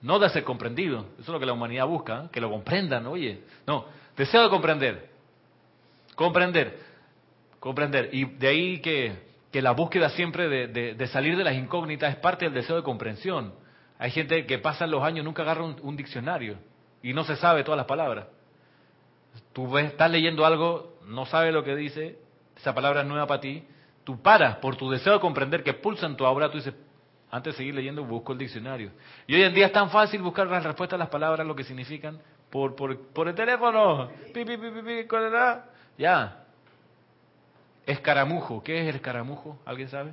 no de ser comprendido. Eso es lo que la humanidad busca, ¿eh? que lo comprendan, oye. No, deseo de comprender. Comprender, comprender. Y de ahí que, que la búsqueda siempre de, salir de las incógnitas es parte del deseo de comprensión. Hay gente que pasan los años, nunca agarra un, diccionario y no se sabe todas las palabras. Tú ves, estás leyendo algo, no sabes lo que dice, esa palabra es nueva para ti, tú paras por tu deseo de comprender que pulsa en tu aura, tú dices, antes de seguir leyendo, busco el diccionario. Y hoy en día es tan fácil buscar las respuestas a las palabras, lo que significan, por, por, por el teléfono. Pi, pi, pi, pi, pi. Ya. Escaramujo. ¿Qué es el escaramujo? ¿Alguien sabe?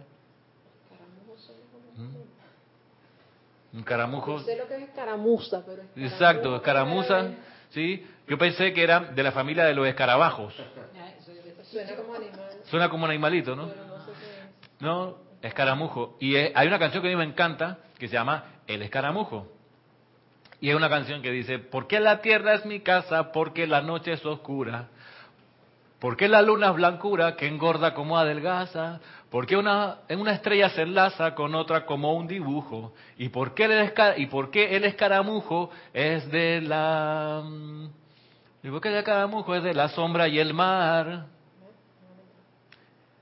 ¿Mm? Un caramujo. Sé lo que es escaramuza, pero Exacto, escaramuza. Sí, yo pensé que era de la familia de los escarabajos. Suena como animal, Suena como un animalito, ¿no? pero no sé qué es. No, escaramujo. Y es- hay una canción que a mí me encanta que se llama El escaramujo. Y es una canción que dice, ¿por qué la tierra es mi casa? Porque la noche es oscura. ¿Por qué la luna es blancura que engorda como adelgaza? ¿Por qué una, en una estrella se enlaza con otra como un dibujo? ¿Y por qué el, y por qué el escaramujo es de la... mm, ¿Y por qué el escaramujo es de la sombra y el mar?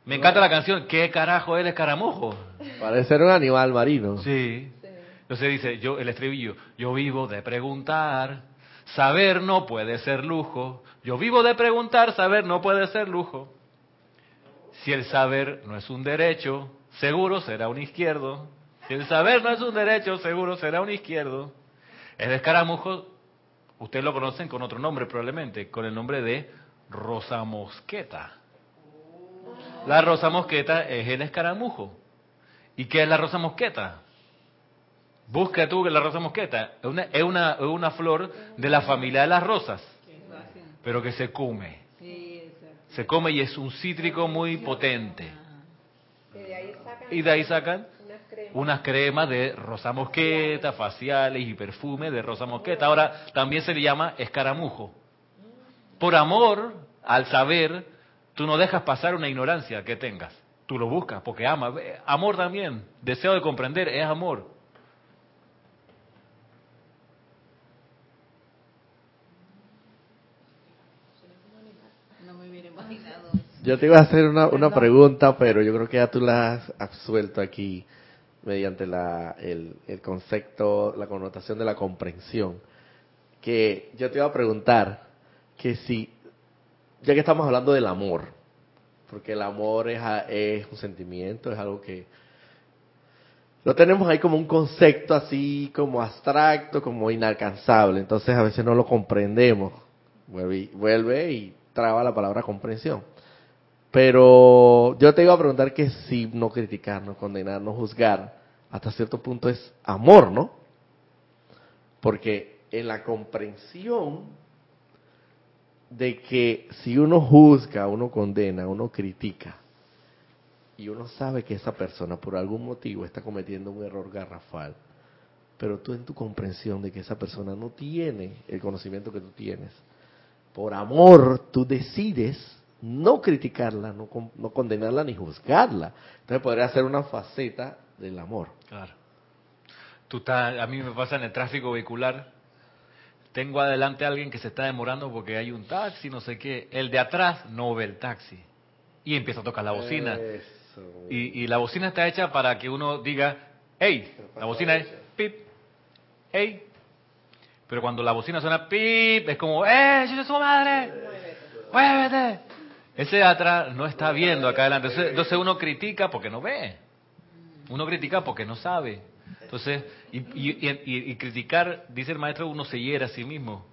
Me encanta la canción, ¿qué carajo es el escaramujo? Parece ser un animal marino. Sí. Entonces dice, yo el estribillo, yo vivo de preguntar, saber no puede ser lujo. Yo vivo de preguntar, saber no puede ser lujo. Si el saber no es un derecho, seguro será un izquierdo. Si el saber no es un derecho, seguro será un izquierdo. El escaramujo, ustedes lo conocen con otro nombre probablemente, con el nombre de rosa mosqueta. La rosa mosqueta es el escaramujo. ¿Y qué es la rosa mosqueta? Busca tú que la rosa mosqueta es una, es una, es una flor de la familia de las rosas, pero que se come. Se come y es un cítrico muy potente. Y de ahí sacan unas cremas. unas cremas de rosa mosqueta, faciales y perfume de rosa mosqueta. Ahora también se le llama escaramujo. Por amor al saber, tú no dejas pasar una ignorancia que tengas. Tú lo buscas porque amas. Amor también, deseo de comprender, es amor. No me hubiera imaginado. Yo te iba a hacer una, una pregunta, pero yo creo que ya tú la has absuelto aquí mediante la, el, el concepto, la connotación de la comprensión. Que yo te iba a preguntar que si, ya que estamos hablando del amor, porque el amor es, a- es un sentimiento, es algo que lo tenemos ahí como un concepto así como abstracto, como inalcanzable, entonces a veces no lo comprendemos. Vuelve y, vuelve y traba la palabra comprensión. Pero yo te iba a preguntar que si no criticar, no condenar, no juzgar, hasta cierto punto es amor, ¿no? Porque en la comprensión de que si uno juzga, uno condena, uno critica, y uno sabe que esa persona por algún motivo está cometiendo un error garrafal, pero tú en tu comprensión de que esa persona no tiene el conocimiento que tú tienes, por amor tú decides no criticarla, no, con- no condenarla ni juzgarla. Entonces podría ser una faceta del amor. Claro. Tú estás, a mí me pasa en el tráfico vehicular. Tengo adelante a alguien que se está demorando porque hay un taxi, no sé qué. El de atrás no ve el taxi. Y empieza a tocar la bocina. Eso. Y, y la bocina está hecha para que uno diga, hey, la bocina es pip, hey. Pero cuando la bocina suena pip, es como, ¡eh, yo su madre! ¡Muévete! Ese atrás no está viendo acá adelante. Entonces, uno critica porque no ve. Uno critica porque no sabe. Entonces, y, y- y- y criticar, dice el maestro, uno se hiere a sí mismo,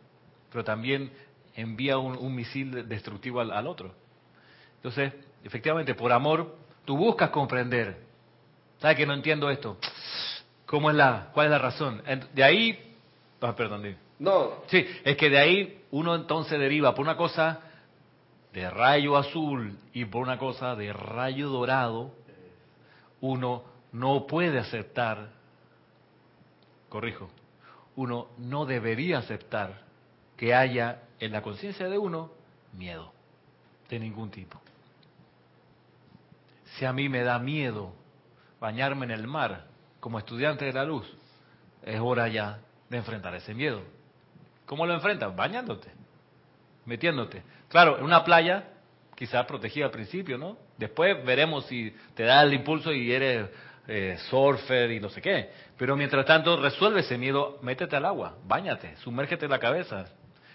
pero también envía un, un misil destructivo al, al otro. Entonces, efectivamente, por amor, tú buscas comprender. ¿Sabes que no entiendo esto? ¿Cómo es la, cuál es la razón? De ahí, ah, perdón. No, sí, es que de ahí uno entonces deriva por una cosa de rayo azul y por una cosa de rayo dorado, uno no puede aceptar, corrijo, uno no debería aceptar que haya en la conciencia de uno miedo de ningún tipo. Si a mí me da miedo bañarme en el mar como estudiante de la luz, es hora ya de enfrentar ese miedo. ¿Cómo lo enfrentas? Bañándote, metiéndote. Claro, en una playa, quizás protegida al principio, ¿no? Después veremos si te da el impulso y eres eh, surfer y no sé qué. Pero mientras tanto, resuelve ese miedo, métete al agua, bañate, sumérgete la cabeza,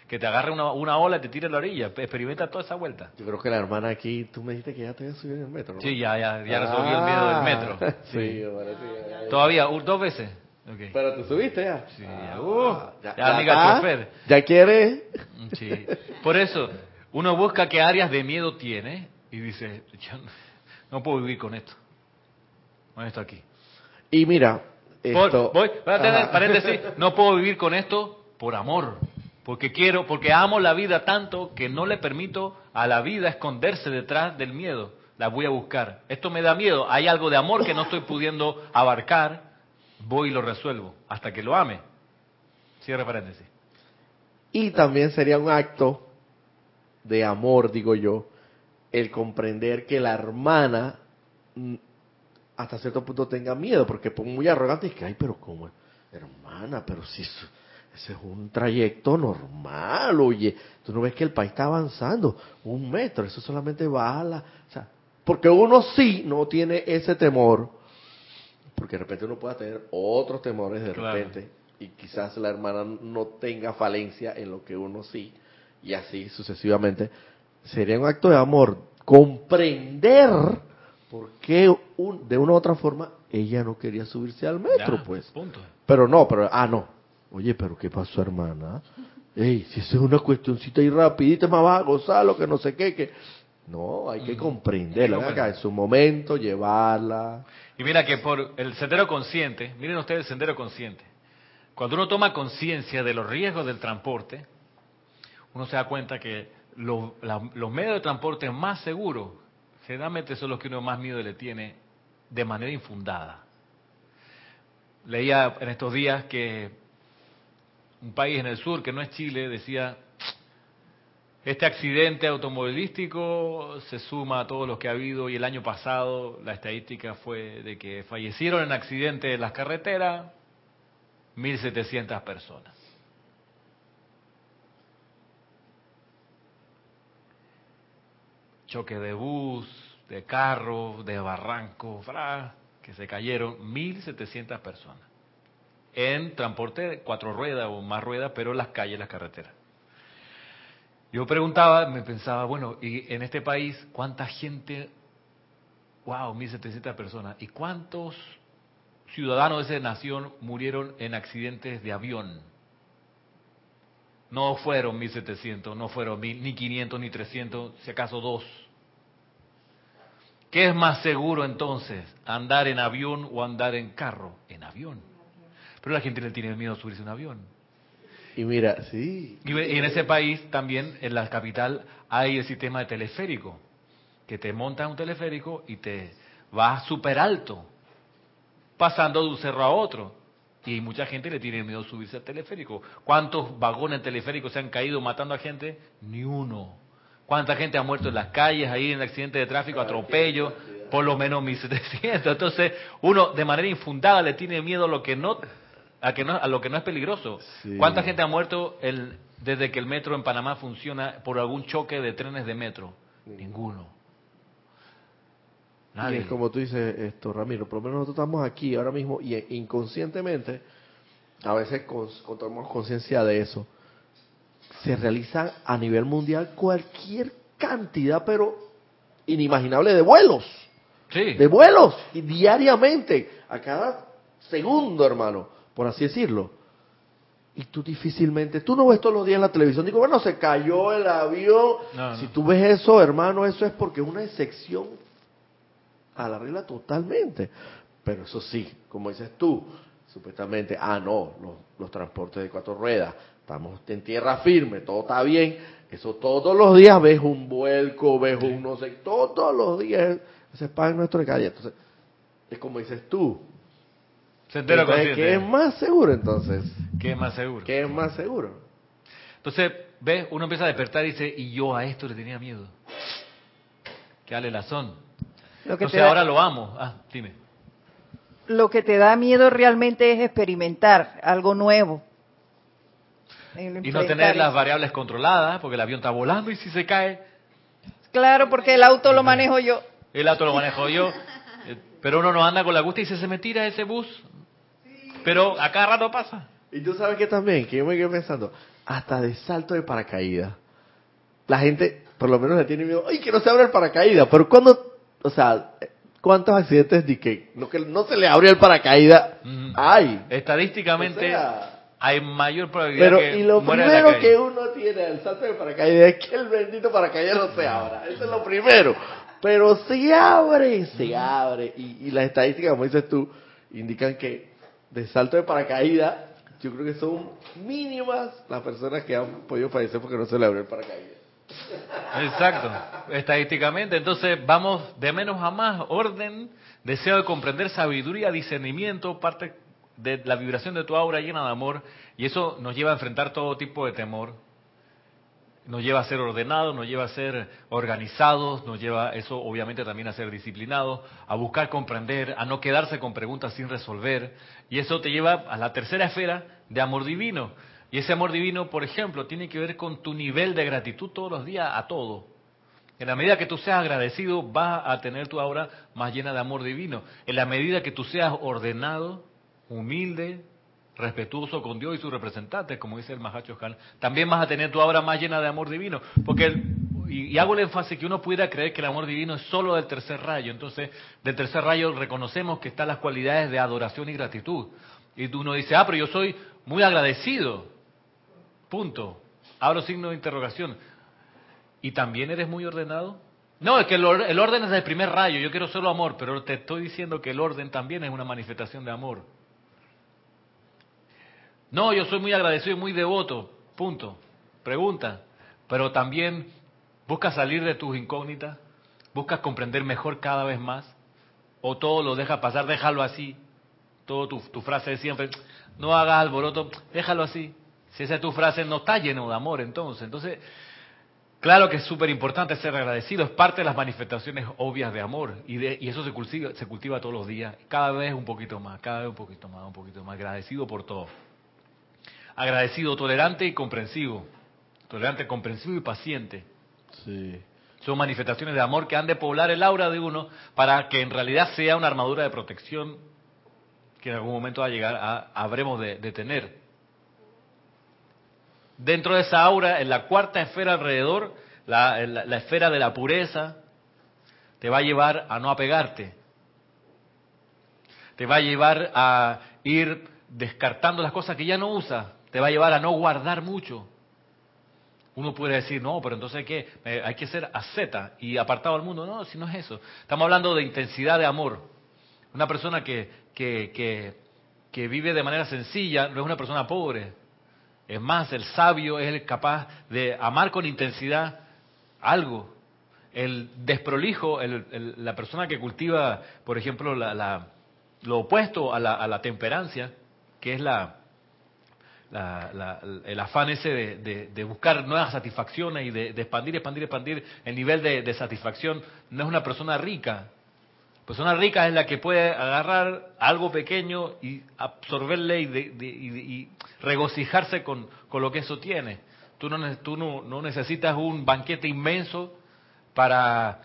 que te agarre una, una ola y te tire a la orilla, experimenta toda esa vuelta. yo creo que la hermana aquí, tú me dijiste que ya te había subido en el metro, ¿no? Sí, ya, ya, ya resolvió el miedo del metro. Ah, [laughs] Sí, ya, ya. Todavía, dos veces. Ok. Pero te subiste ya. Sí, Ah, ya, uh, ya, ya, amiga chofer. Ya quieres. Sí. Por eso, uno busca qué áreas de miedo tiene y dice, yo no, puedo vivir con esto. Con esto aquí. Y mira, Por- esto. voy, voy a tener paréntesis, no puedo vivir con esto por amor. Porque quiero, porque amo la vida tanto que no le permito a la vida esconderse detrás del miedo. La voy a buscar. Esto me da miedo. Hay algo de amor que no estoy pudiendo abarcar. Voy y lo resuelvo hasta que lo ame. Cierre paréntesis. Y también sería un acto de amor, digo yo, el comprender que la hermana mm, hasta cierto punto tenga miedo, porque por muy arrogante es que, ay, pero como hermana, pero si eso- ese es un trayecto normal, oye, tú no ves que el país está avanzando un metro, eso solamente va a la... O sea, porque uno sí no tiene ese temor, porque de repente uno pueda tener otros temores de Claro. repente y quizás la hermana no tenga falencia en lo que uno sí y así sucesivamente. Sería un acto de amor comprender por qué un- de una u otra forma ella no quería subirse al metro, Ya, pues. Punto. Pero no, pero, ah, no. Oye, pero ¿qué pasó, hermana? Ey, si eso es una cuestioncita ahí rapidita, más vas a gozarlo, que no sé qué, que... No, hay que Ujú. comprenderla, acá, en su momento, llevarla. Y mira que por el sendero consciente, miren ustedes el sendero consciente. Cuando uno toma conciencia de los riesgos del transporte, uno se da cuenta que los, medios de transporte más seguros generalmente son los que uno más miedo le tiene de manera infundada. Leía en estos días que un país en el sur, que no es Chile, decía, este accidente automovilístico se suma a todos los que ha habido y el año pasado la estadística fue de que fallecieron en accidentes en las carreteras 1.700 personas. Choque de bus, de carro, de barranco, fra, que se cayeron 1.700 personas en transporte de cuatro ruedas o más ruedas, pero en las calles, las carreteras. Yo preguntaba, me pensaba, bueno, y en este país, ¿cuánta gente? Wow, 1.700 personas. ¿Y cuántos ciudadanos de esa nación murieron en accidentes de avión? No fueron 1.700, no fueron 1.000, ni 500, ni 300, si acaso dos. ¿Qué es más seguro entonces? ¿Andar en avión o andar en carro? En avión. Pero la gente le tiene miedo a subirse a un avión. Y mira, sí. Y en ese país también, en la capital, hay el sistema de teleférico, que te montas un teleférico y te vas súper alto, pasando de un cerro a otro. Y mucha gente le tiene miedo a subirse al teleférico. ¿Cuántos vagones teleféricos se han caído matando a gente? Ni uno. ¿Cuánta gente ha muerto en las calles, ahí en accidente de tráfico, atropello? Por lo menos 1.700. Entonces, uno de manera infundada le tiene miedo a lo que no, a, que no, a lo que no es peligroso. Sí. ¿Cuánta gente ha muerto el- desde que el metro en Panamá funciona por algún choque de trenes de metro? Ninguno. Y Nadie. es como tú dices, esto, Ramiro, por lo menos nosotros estamos aquí ahora mismo y eh, inconscientemente, a veces cons- con- tomamos conciencia de eso, se realizan a nivel mundial cualquier cantidad, pero inimaginable de vuelos, Sí. de vuelos, y diariamente, a cada segundo, hermano, por así decirlo. Y tú difícilmente, tú no ves todos los días en la televisión, digo, bueno, se cayó el avión. No, si tú ves eso, hermano, eso es porque es una excepción a la regla totalmente. Pero eso sí, como dices tú, supuestamente, ah, no, los, los transportes de cuatro ruedas, estamos en tierra firme, todo está bien. Eso todos los días ves un vuelco, ves un no sé, todos los días ese es pan nuestro de calle. Entonces, es como dices tú. Sendero Entonces, consciente. ¿Qué es más seguro entonces? ¿Qué es más seguro? ¿Qué es más seguro? Entonces, ves, uno empieza a despertar y dice, y yo a esto le tenía miedo. Qué alelazón. Lo que, Entonces da, ahora lo amo. Ah, dime. lo que te da miedo realmente es experimentar algo nuevo. Y no tener las variables controladas, porque el avión está volando y si se cae, Claro, porque el auto lo manejo yo. el auto lo manejo yo. Eh, Pero uno no anda con la gusta y dice, se me tira ese bus. Pero a cada rato pasa. Y tú sabes que también, que yo me quedé pensando, hasta de salto de paracaídas. La gente, por lo menos le tiene miedo, ¡ay, que no se abra el paracaídas! Pero cuando, o sea, ¿cuántos accidentes de que no, que no se le abrió el paracaídas? ¡Ay! Estadísticamente O sea, hay mayor probabilidad Pero, que y lo muera en la primero calle. que uno tiene al salto de paracaídas es que el bendito paracaídas no se abra. Eso es lo primero. Pero se abre, se abre. Y, y las estadísticas, como dices tú, indican que de salto de paracaídas, yo creo que son mínimas las personas que han podido fallecer porque no se le abrió el paracaídas. Exacto, estadísticamente. Entonces vamos de menos a más, orden, deseo de comprender, sabiduría, discernimiento, parte de la vibración de tu aura llena de amor, y eso nos lleva a enfrentar todo tipo de temor, nos lleva a ser ordenados, nos lleva a ser organizados, nos lleva eso obviamente también a ser disciplinados, a buscar comprender, a no quedarse con preguntas sin resolver, y eso te lleva a la tercera esfera de amor divino. Y ese amor divino, por ejemplo, tiene que ver con tu nivel de gratitud todos los días a todo. En la medida que tú seas agradecido, vas a tener tu aura más llena de amor divino. En la medida que tú seas ordenado, humilde, respetuoso con Dios y sus representantes, como dice el Mahacho Han, también vas a tener tu aura más llena de amor divino. Porque, y, hago el énfasis que uno pudiera creer que el amor divino es solo del tercer rayo. Entonces, del tercer rayo reconocemos que están las cualidades de adoración y gratitud. Y uno dice, ah, pero yo soy muy agradecido. Punto. Abro signo de interrogación. ¿Y también eres muy ordenado? No, es que el, el orden es del primer rayo, yo quiero solo amor, pero te estoy diciendo que el orden también es una manifestación de amor. No, yo soy muy agradecido y muy devoto, punto. Pregunta, pero también buscas salir de tus incógnitas, buscas comprender mejor cada vez más, o todo lo dejas pasar, déjalo así. Todo tu, tu frase de siempre, no hagas alboroto, déjalo así. Si esa es tu frase, no está lleno de amor entonces. Entonces, Claro que es súper importante ser agradecido, es parte de las manifestaciones obvias de amor y, de- y eso se cultiva, se cultiva todos los días, cada vez un poquito más, cada vez un poquito más, un poquito más, agradecido por todo. Agradecido, tolerante y comprensivo, tolerante, comprensivo y paciente. Sí. Son manifestaciones de amor que han de poblar el aura de uno para que en realidad sea una armadura de protección que en algún momento va a llegar a, habremos de, de tener. Dentro de esa aura, en la cuarta esfera alrededor, la, la- la esfera de la pureza, te va a llevar a no apegarte. Te va a llevar a ir descartando las cosas que ya no usas. Te va a llevar a no guardar mucho. Uno puede decir, no, pero entonces hay que, hay que ser asceta y apartado al mundo. No, si no es eso. Estamos hablando de intensidad de amor. Una persona que, que, que, vive de manera sencilla no es una persona pobre. Es más, el sabio es el capaz de amar con intensidad algo. El desprolijo, la persona que cultiva, por ejemplo, lo opuesto a la temperancia, que es la, la- el afán ese de, de- buscar nuevas satisfacciones y de, expandir, expandir, expandir el nivel de, satisfacción, no es una persona rica. Persona rica es la que puede agarrar algo pequeño y absorberle y, y- y regocijarse con, con lo que eso tiene. Tú, no, tú no, no necesitas un banquete inmenso para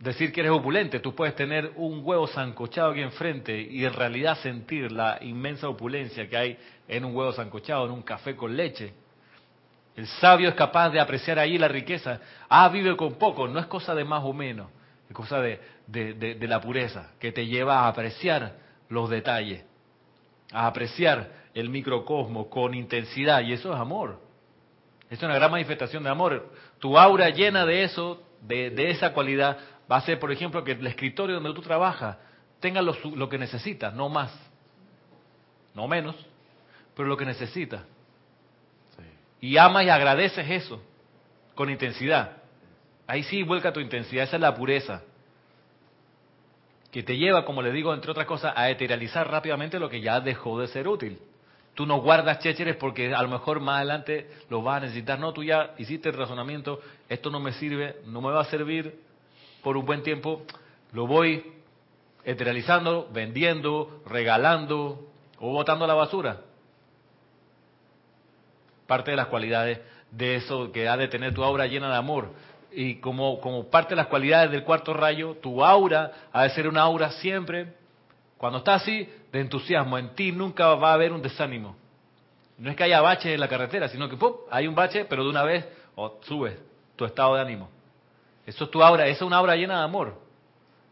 decir que eres opulente. Tú puedes tener un huevo sancochado aquí enfrente y en realidad sentir la inmensa opulencia que hay en un huevo sancochado, en un café con leche. El sabio es capaz de apreciar ahí la riqueza. Ah, vive con poco, no es cosa de más o menos, es cosa de, de- de- de la pureza, que te lleva a apreciar los detalles, a apreciar el microcosmo con intensidad, y eso es amor. Es una gran manifestación de amor. Tu aura llena de eso, de, de esa cualidad, va a ser, por ejemplo, que el escritorio donde tú trabajas tenga lo, que necesitas, no más, no menos, pero lo que necesitas. Y amas y agradeces eso con intensidad. Ahí sí vuelca tu intensidad, esa es la pureza. Que te lleva, como le digo, entre otras cosas, a eterealizar rápidamente lo que ya dejó de ser útil. Tú no guardas chécheres porque a lo mejor más adelante lo vas a necesitar. No, tú ya hiciste el razonamiento, esto no me sirve, no me va a servir por un buen tiempo, lo voy eterealizando, vendiendo, regalando o botando a la basura. Parte de las cualidades de eso que ha de tener tu aura llena de amor. Y como, como parte de las cualidades del cuarto rayo, tu aura ha de ser una aura siempre, cuando está así, de entusiasmo. En ti nunca va a haber un desánimo. No es que haya baches en la carretera, sino que ¡pum! hay un bache, pero de una vez oh, subes tu estado de ánimo. Eso es tu aura, es una aura llena de amor.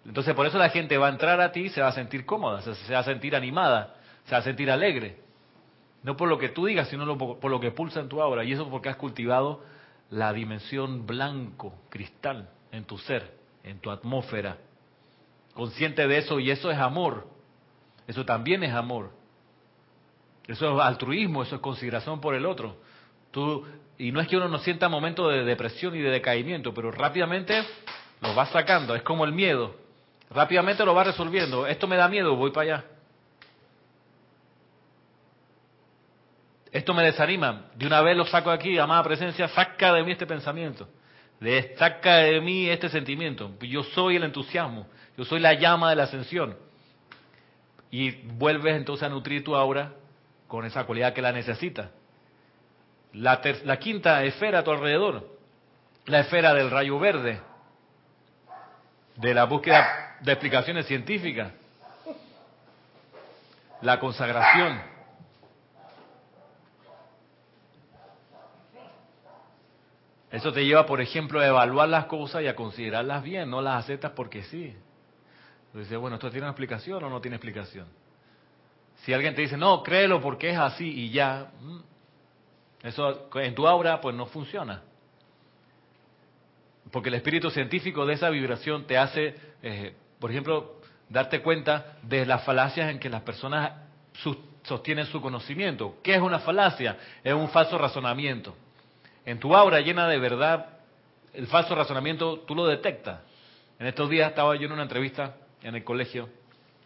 Entonces por eso la gente va a entrar a ti y se va a sentir cómoda, se, va a sentir animada, se va a sentir alegre. No por lo que tú digas, sino por, lo que pulsa en tu aura. Y eso porque has cultivado la dimensión blanco, cristal, en tu ser, en tu atmósfera. Consciente de eso y eso es amor. Eso también es amor. Eso es altruismo, eso es consideración por el otro. Tú, y no es que uno no sienta momentos de depresión y de decaimiento, pero rápidamente lo vas sacando. Es como el miedo. Rápidamente lo vas resolviendo. Esto me da miedo, voy para allá. Esto me desanima. De una vez lo saco aquí, amada presencia, saca de mí este pensamiento. De, saca de mí este sentimiento. Yo soy el entusiasmo. Yo soy la llama de la ascensión. Y vuelves entonces a nutrir tu aura con esa cualidad que la necesita. La, ter- la quinta esfera a tu alrededor, la esfera del rayo verde. de la búsqueda de explicaciones científicas. La consagración. Eso te lleva, por ejemplo, a evaluar las cosas y a considerarlas bien, no las aceptas porque sí. Entonces, bueno, ¿esto tiene una explicación o no tiene explicación? Si alguien te dice, no, créelo porque es así y ya, mm, eso en tu aura pues no funciona. Porque el espíritu científico de esa vibración te hace, eh, por ejemplo, darte cuenta de las falacias en que las personas sostienen su conocimiento. ¿Qué es una falacia? Es un falso razonamiento. En tu aura llena de verdad, el falso razonamiento tú lo detectas. En estos días estaba yo en una entrevista en el colegio,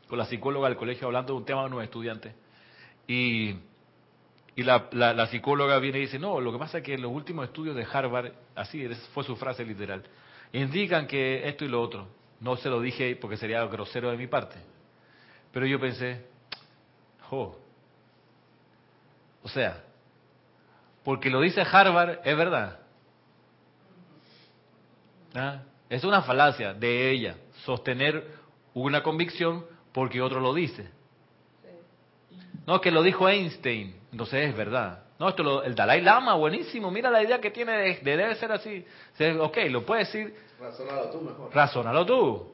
con la psicóloga del colegio, hablando de un tema de unos estudiantes. Y, y la, la, psicóloga viene y dice, no, lo que pasa es que los últimos estudios de Harvard, así fue su frase literal, indican que esto y lo otro. No se lo dije porque sería grosero de mi parte. Pero yo pensé, oh, o sea, porque lo dice Harvard, es verdad. ¿Ah? Es una falacia de ella sostener una convicción porque otro lo dice. No, que lo dijo Einstein, entonces es verdad. No, esto lo, el Dalai Lama, buenísimo, mira la idea que tiene de, debe ser así. ok, lo puedes decir. Razónalo tú mejor. Razónalo tú.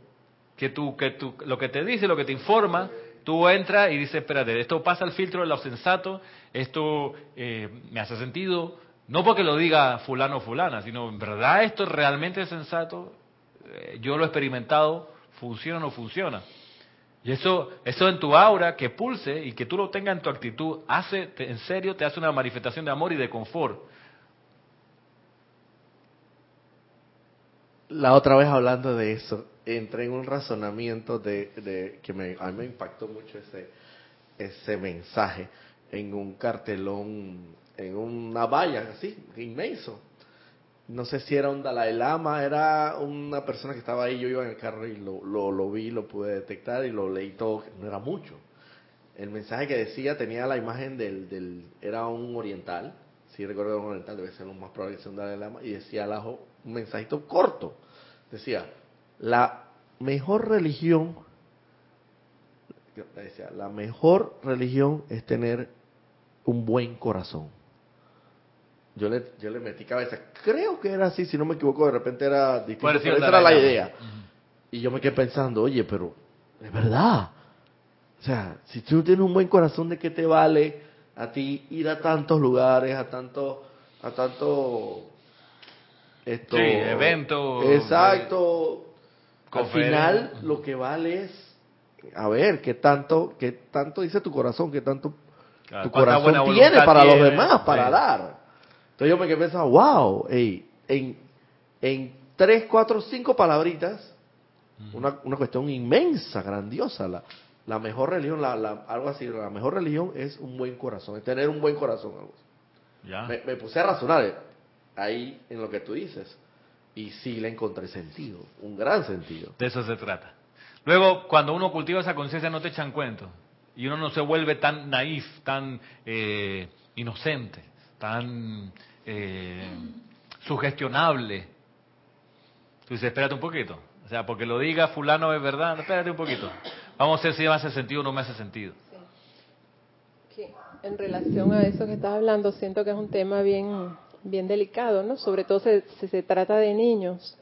Que tú, que tú, lo que te dice, lo que te informa, tú entras y dices, espérate, esto pasa el filtro de lo sensato, esto eh, me hace sentido, no porque lo diga fulano o fulana, sino en verdad esto realmente es sensato, eh, yo lo he experimentado, funciona o no funciona. Y eso, eso en tu aura, que pulse y que tú lo tengas en tu actitud, hace, en serio, te hace una manifestación de amor y de confort. La otra vez hablando de eso, entré en un razonamiento de, que me, a mí me impactó mucho ese, ese mensaje en un cartelón, en una valla así, inmenso. No sé si era un Dalai Lama, era una persona que estaba ahí, yo iba en el carro y lo, lo, vi, lo pude detectar y lo leí todo, no era mucho. El mensaje que decía tenía la imagen del, del era un oriental, si recuerdo un oriental, debe ser lo más probable que sea un Dalai Lama, y decía abajo un mensajito corto. Decía, la mejor religión, decía, la mejor religión es tener un buen corazón. Yo le, yo le metí cabeza. Creo que era así, si no me equivoco, de repente era distinto. esa era la idea. Y yo me quedé pensando, oye, pero es verdad. O sea, si tú tienes un buen corazón, ¿de qué te vale a ti ir a tantos lugares, a tanto, a tanto esto, sí, eventos, exacto. Al final, lo que vale es, a ver, qué tanto, qué tanto dice tu corazón, qué tanto tu corazón tiene para los demás, para dar. Entonces yo me quedé pensando, wow, en, en tres, cuatro, cinco palabritas, una, una cuestión inmensa, grandiosa. La, la mejor religión, la, la, algo así, la mejor religión es un buen corazón, es tener un buen corazón. Algo Ya. Me, me, puse a razonar ahí en lo que tú dices. Y sí le encontré sentido, un gran sentido. De eso se trata. Luego, cuando uno cultiva esa conciencia, no te echan cuentos y uno no se vuelve tan naif, tan eh, inocente, tan eh, sugestionable. Tú dices, espérate un poquito. O sea, porque lo diga fulano es verdad, espérate un poquito. Vamos a ver si me hace sentido o no me hace sentido. En relación a eso que estás hablando, siento que es un tema bien, bien delicado, ¿no? Sobre todo si se trata de niños,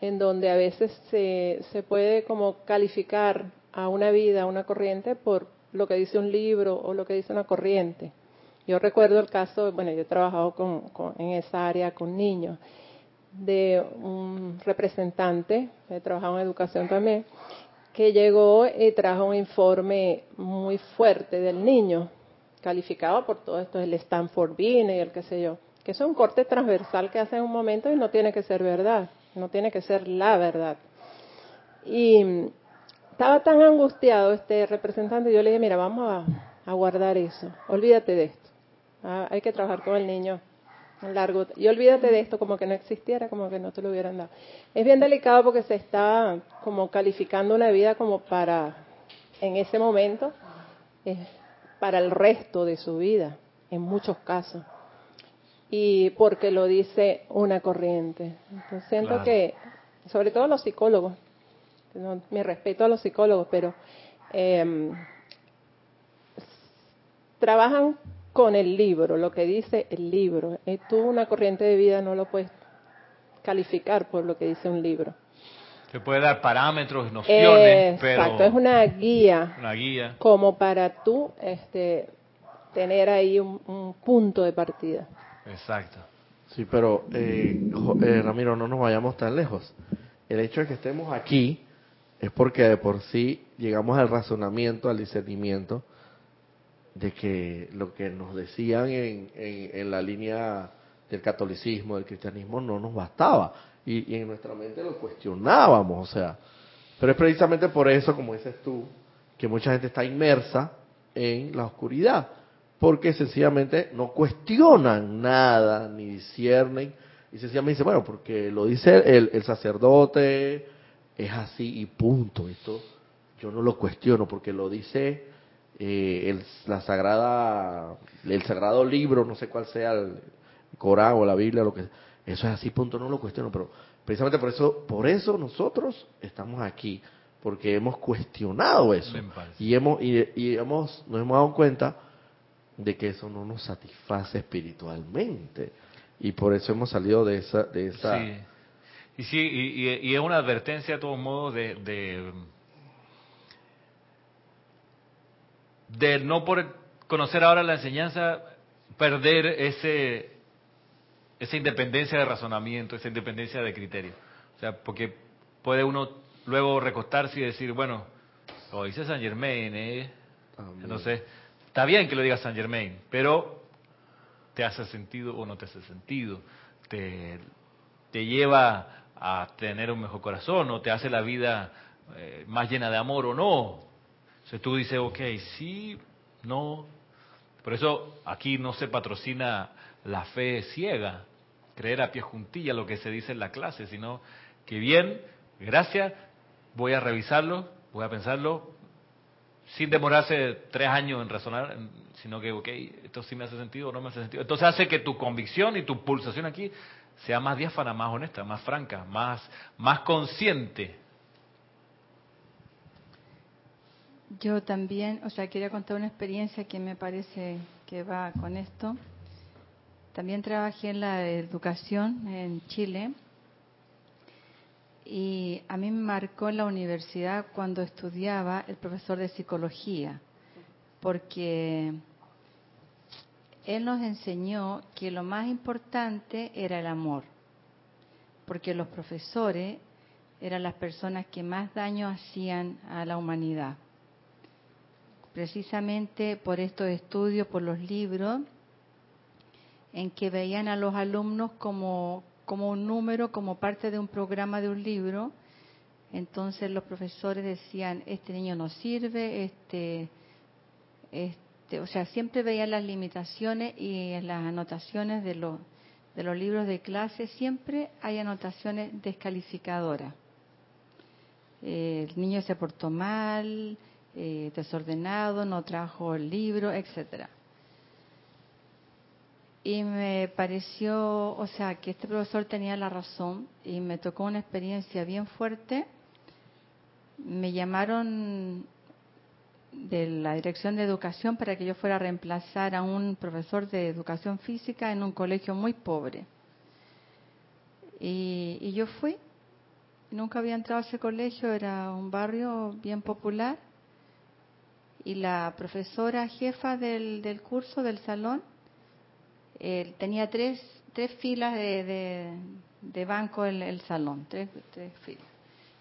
en donde a veces se, se puede como calificar a una vida, a una corriente, por lo que dice un libro o lo que dice una corriente. Yo recuerdo el caso, bueno, yo he trabajado con, en esa área con niños, de un representante, he trabajado en educación también, que llegó y trajo un informe muy fuerte del niño, calificado por todo esto, el Stanford Bean y el qué sé yo, que es un corte transversal que hace en un momento y no tiene que ser verdad, no tiene que ser la verdad. Y estaba tan angustiado este representante, yo le dije, mira, vamos a, guardar eso, olvídate de esto, ah, hay que trabajar con el niño largo, y olvídate de esto como que no existiera, como que no te lo hubieran dado. Es bien delicado porque se está como calificando una vida como para, en ese momento, para el resto de su vida, en muchos casos. Y porque lo dice una corriente. Entonces siento que, sobre todo los psicólogos, no, mi respeto a los psicólogos, pero em, trabajan con el libro, lo que dice el libro. Y tú una corriente de vida no lo puedes calificar por lo que dice un libro. Se puede dar parámetros, nociones, pero Exacto, es una guía una guía. como para tú este, tener ahí un, un punto de partida. Exacto. Sí, pero eh, eh, Ramiro, no nos vayamos tan lejos. El hecho de que estemos aquí es porque de por sí llegamos al razonamiento, al discernimiento de que lo que nos decían en, en, la línea del catolicismo, del cristianismo, no nos bastaba. Y, y en nuestra mente lo cuestionábamos, o sea. Pero es precisamente por eso, como dices tú, que mucha gente está inmersa en la oscuridad, porque sencillamente no cuestionan nada, ni disciernen, y sencillamente dicen, bueno, porque lo dice el, el sacerdote, es así y punto. Esto yo no lo cuestiono, porque lo dice eh, el, la sagrada, el sagrado libro, no sé cuál sea, el Corán o la Biblia, lo que eso es así, punto, no lo cuestiono, pero precisamente por eso, por eso nosotros estamos aquí, porque hemos cuestionado eso. Y hemos y, y hemos nos hemos dado cuenta de que eso no nos satisface espiritualmente. Y por eso hemos salido de esa de esa Sí. Y sí, y, y- y es una advertencia de todos modos de, de, de no por conocer ahora la enseñanza perder ese esa independencia de razonamiento, esa independencia de criterio. O sea, porque puede uno luego recostarse y decir, bueno, lo dice San Germain, ¿eh? Entonces, está bien que lo diga San Germain, pero te hace sentido o no te hace sentido, te, te lleva a tener un mejor corazón o te hace la vida eh, más llena de amor o no. Entonces tú dices, ok, sí, no. Por eso aquí no se patrocina la fe ciega, creer a pie juntilla lo que se dice en la clase, sino que bien, gracias, voy a revisarlo, voy a pensarlo, sin demorarse tres años en razonar, sino que, ok, esto sí me hace sentido o no me hace sentido. Entonces hace que tu convicción y tu pulsación aquí sea más diáfana, más honesta, más franca, más, más consciente. Yo también, o sea, quería contar una experiencia que me parece que va con esto. También trabajé en la educación en Chile y a mí me marcó en la universidad cuando estudiaba el profesor de psicología, porque él nos enseñó que lo más importante era el amor, porque los profesores eran las personas que más daño hacían a la humanidad. Precisamente por estos estudios, por los libros, en que veían a los alumnos como, un número, como parte de un programa de un libro. Entonces los profesores decían, este niño no sirve, este, este, o sea, siempre veían las limitaciones y las anotaciones de los, de los libros de clase siempre hay anotaciones descalificadoras. El niño se portó mal, eh, desordenado, no trajo el libro, etcétera. Y me pareció, o sea, que este profesor tenía la razón y me tocó una experiencia bien fuerte. Me llamaron de la Dirección de Educación para que yo fuera a reemplazar a un profesor de educación física en un colegio muy pobre. Y, y yo fui, nunca había entrado a ese colegio, era un barrio bien popular. Y la profesora jefa del, del curso, del salón, eh, tenía tres, tres filas de, de, de banco el, el salón, tres, tres filas.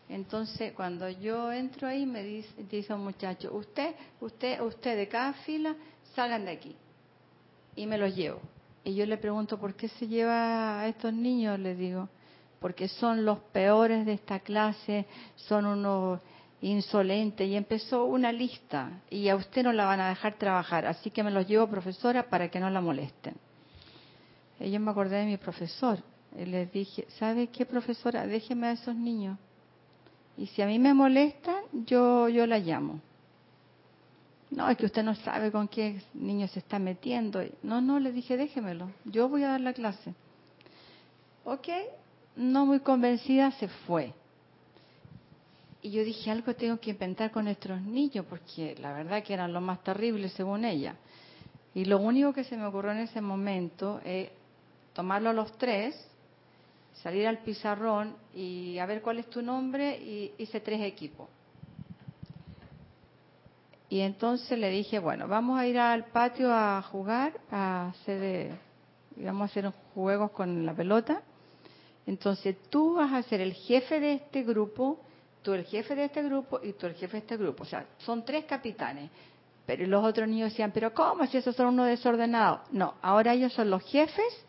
Entonces, cuando yo entro ahí, me dice, dice un muchacho, usted, usted, usted de cada fila, salgan de aquí. Y me los llevo. Y yo le pregunto, ¿por qué se lleva a estos niños? Le digo, porque son los peores de esta clase, son unos insolentes. Y empezó una lista, y a usted no la van a dejar trabajar, así que me los llevo, profesora, para que no la molesten. Y yo me acordé de mi profesor. Y les dije, ¿sabe qué, profesora? Déjeme a esos niños. Y si a mí me molestan, yo, yo la llamo. No, es que usted no sabe con qué niño se está metiendo. No, no, le dije, déjemelo. Yo voy a dar la clase. Ok, no muy convencida, se fue. Y yo dije, algo tengo que inventar con nuestros niños, porque la verdad que eran lo más terrible según ella. Y lo único que se me ocurrió en ese momento es tomarlo a los tres, salir al pizarrón y a ver cuál es tu nombre y hice tres equipos. Y entonces le dije, bueno, vamos a ir al patio a jugar, a hacer, eh, vamos a hacer juegos con la pelota. Entonces tú vas a ser el jefe de este grupo, tú el jefe de este grupo y tú el jefe de este grupo. O sea, son tres capitanes. Pero los otros niños decían, pero ¿cómo si esos son unos desordenados? No, ahora ellos son los jefes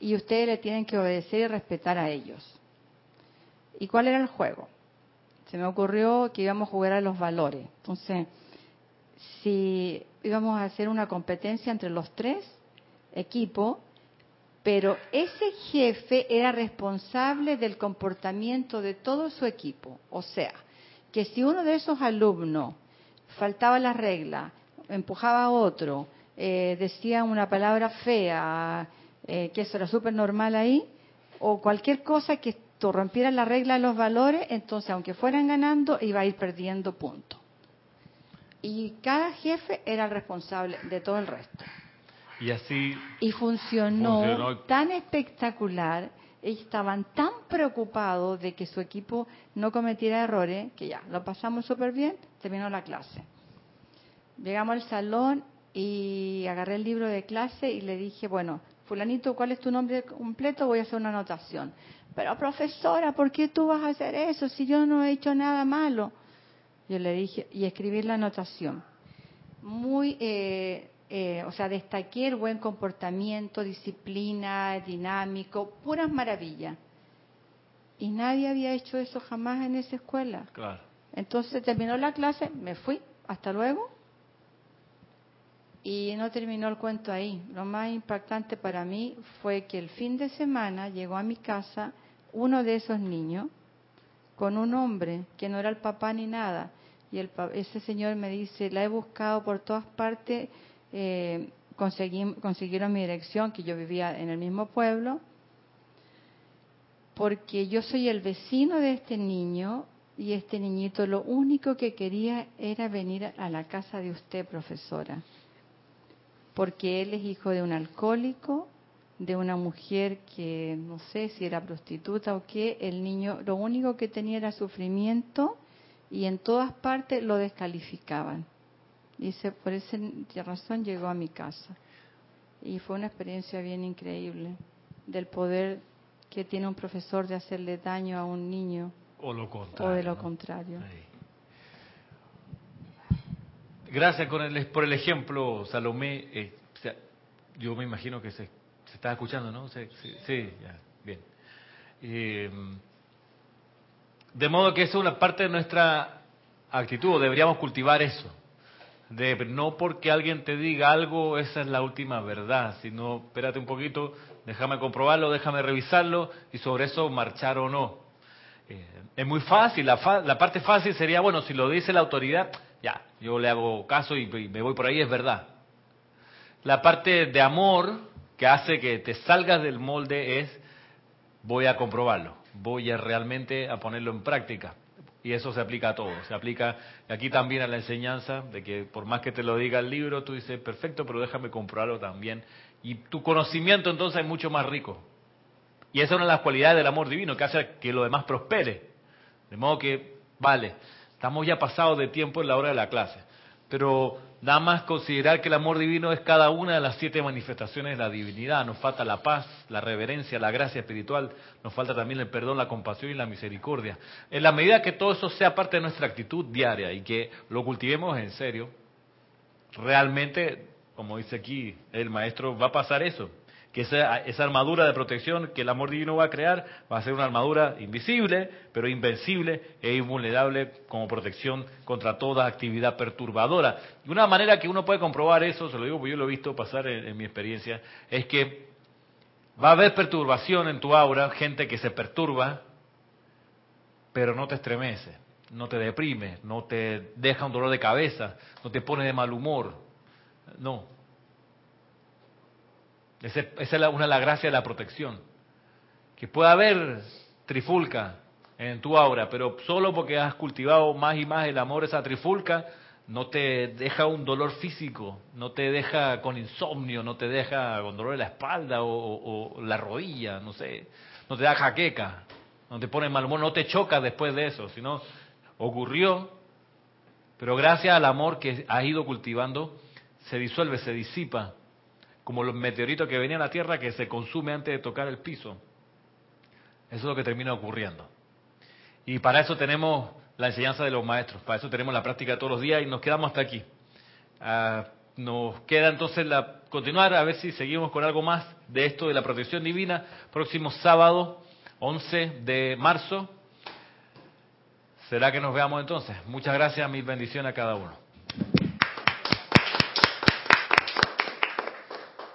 y ustedes le tienen que obedecer y respetar a ellos. ¿Y cuál era el juego? Se me ocurrió que íbamos a jugar a los valores. Entonces, si íbamos a hacer una competencia entre los tres equipos, pero ese jefe era responsable del comportamiento de todo su equipo. O sea, que si uno de esos alumnos faltaba la regla, empujaba a otro, eh, decía una palabra fea, eh, que eso era súper normal ahí, o cualquier cosa que rompiera la regla de los valores, entonces aunque fueran ganando, iba a ir perdiendo puntos. Y cada jefe era el responsable de todo el resto. Y así. Y funcionó, tan espectacular, estaban tan preocupados de que su equipo no cometiera errores, que ya, lo pasamos súper bien, terminó la clase. Llegamos al salón y agarré el libro de clase y le dije, bueno, fulanito, ¿cuál es tu nombre completo? Voy a hacer una anotación. Pero profesora, ¿por qué tú vas a hacer eso si yo no he hecho nada malo? Yo le dije, y escribir la anotación. Muy, eh, eh, o sea, destaqué el buen comportamiento, disciplina, dinámico, puras maravillas. Y nadie había hecho eso jamás en esa escuela. Claro. Entonces terminó la clase, me fui, hasta luego. Y no terminó el cuento ahí. Lo más impactante para mí fue que el fin de semana llegó a mi casa uno de esos niños con un hombre que no era el papá ni nada, y el, ese señor me dice, la he buscado por todas partes, eh, consiguieron mi dirección, que yo vivía en el mismo pueblo, porque yo soy el vecino de este niño y este niñito lo único que quería era venir a la casa de usted, profesora, porque él es hijo de un alcohólico, de una mujer que no sé si era prostituta o qué, el niño lo único que tenía era sufrimiento y en todas partes lo descalificaban. Dice, por esa razón llegó a mi casa. Y fue una experiencia bien increíble del poder que tiene un profesor de hacerle daño a un niño. O lo contrario. O de lo contrario. Gracias por el ejemplo, Salomé. Eh, yo me imagino que se, se está escuchando, ¿no? Sí, sí, ya, bien. Eh, de modo que eso es una parte de nuestra actitud, deberíamos cultivar eso. De, no porque alguien te diga algo, esa es la última verdad, sino espérate un poquito, déjame comprobarlo, déjame revisarlo y sobre eso marchar o no. Eh, es muy fácil, la, la, parte fácil sería, bueno, si lo dice la autoridad, ya, yo le hago caso y, y me voy por ahí, es verdad. La parte de amor que hace que te salgas del molde es, voy a comprobarlo voy a realmente a ponerlo en práctica. Y eso se aplica a todo, se aplica aquí también a la enseñanza, de que por más que te lo diga el libro, tú dices, perfecto, pero déjame comprobarlo también. Y tu conocimiento entonces es mucho más rico. Y esa es una de las cualidades del amor divino, que hace que lo demás prospere. De modo que, vale, estamos ya pasados de tiempo en la hora de la clase. Pero nada más considerar que el amor divino es cada una de las siete manifestaciones de la divinidad. Nos falta la paz, la reverencia, la gracia espiritual, nos falta también el perdón, la compasión y la misericordia. En la medida que todo eso sea parte de nuestra actitud diaria y que lo cultivemos en serio, realmente, como dice aquí el maestro, va a pasar eso que esa, esa, armadura de protección que el amor divino va a crear va a ser una armadura invisible, pero invencible e invulnerable como protección contra toda actividad perturbadora. Y una manera que uno puede comprobar eso, se lo digo porque yo lo he visto pasar en, mi experiencia, es que va a haber perturbación en tu aura, gente que se perturba, pero no te estremece, no te deprime, no te deja un dolor de cabeza, no te pone de mal humor. No, esa es una de las gracias de la protección. Que pueda haber trifulca en tu aura, pero solo porque has cultivado más y más el amor, esa trifulca, no te deja un dolor físico, no te deja con insomnio, no te deja con dolor de la espalda o, la rodilla, no sé, no te da jaqueca, no te pone mal humor, no te choca después de eso, sino ocurrió, pero gracias al amor que has ido cultivando, se disuelve, se disipa, como los meteoritos que venían a la Tierra que se consume antes de tocar el piso. Eso es lo que termina ocurriendo. Y para eso tenemos la enseñanza de los maestros, para eso tenemos la práctica todos los días y nos quedamos hasta aquí. Ah, nos queda entonces la, continuar a ver si seguimos con algo más de esto de la protección divina. Próximo sábado, 11 de marzo. ¿Será que nos veamos entonces? Muchas gracias, mil bendiciones a cada uno.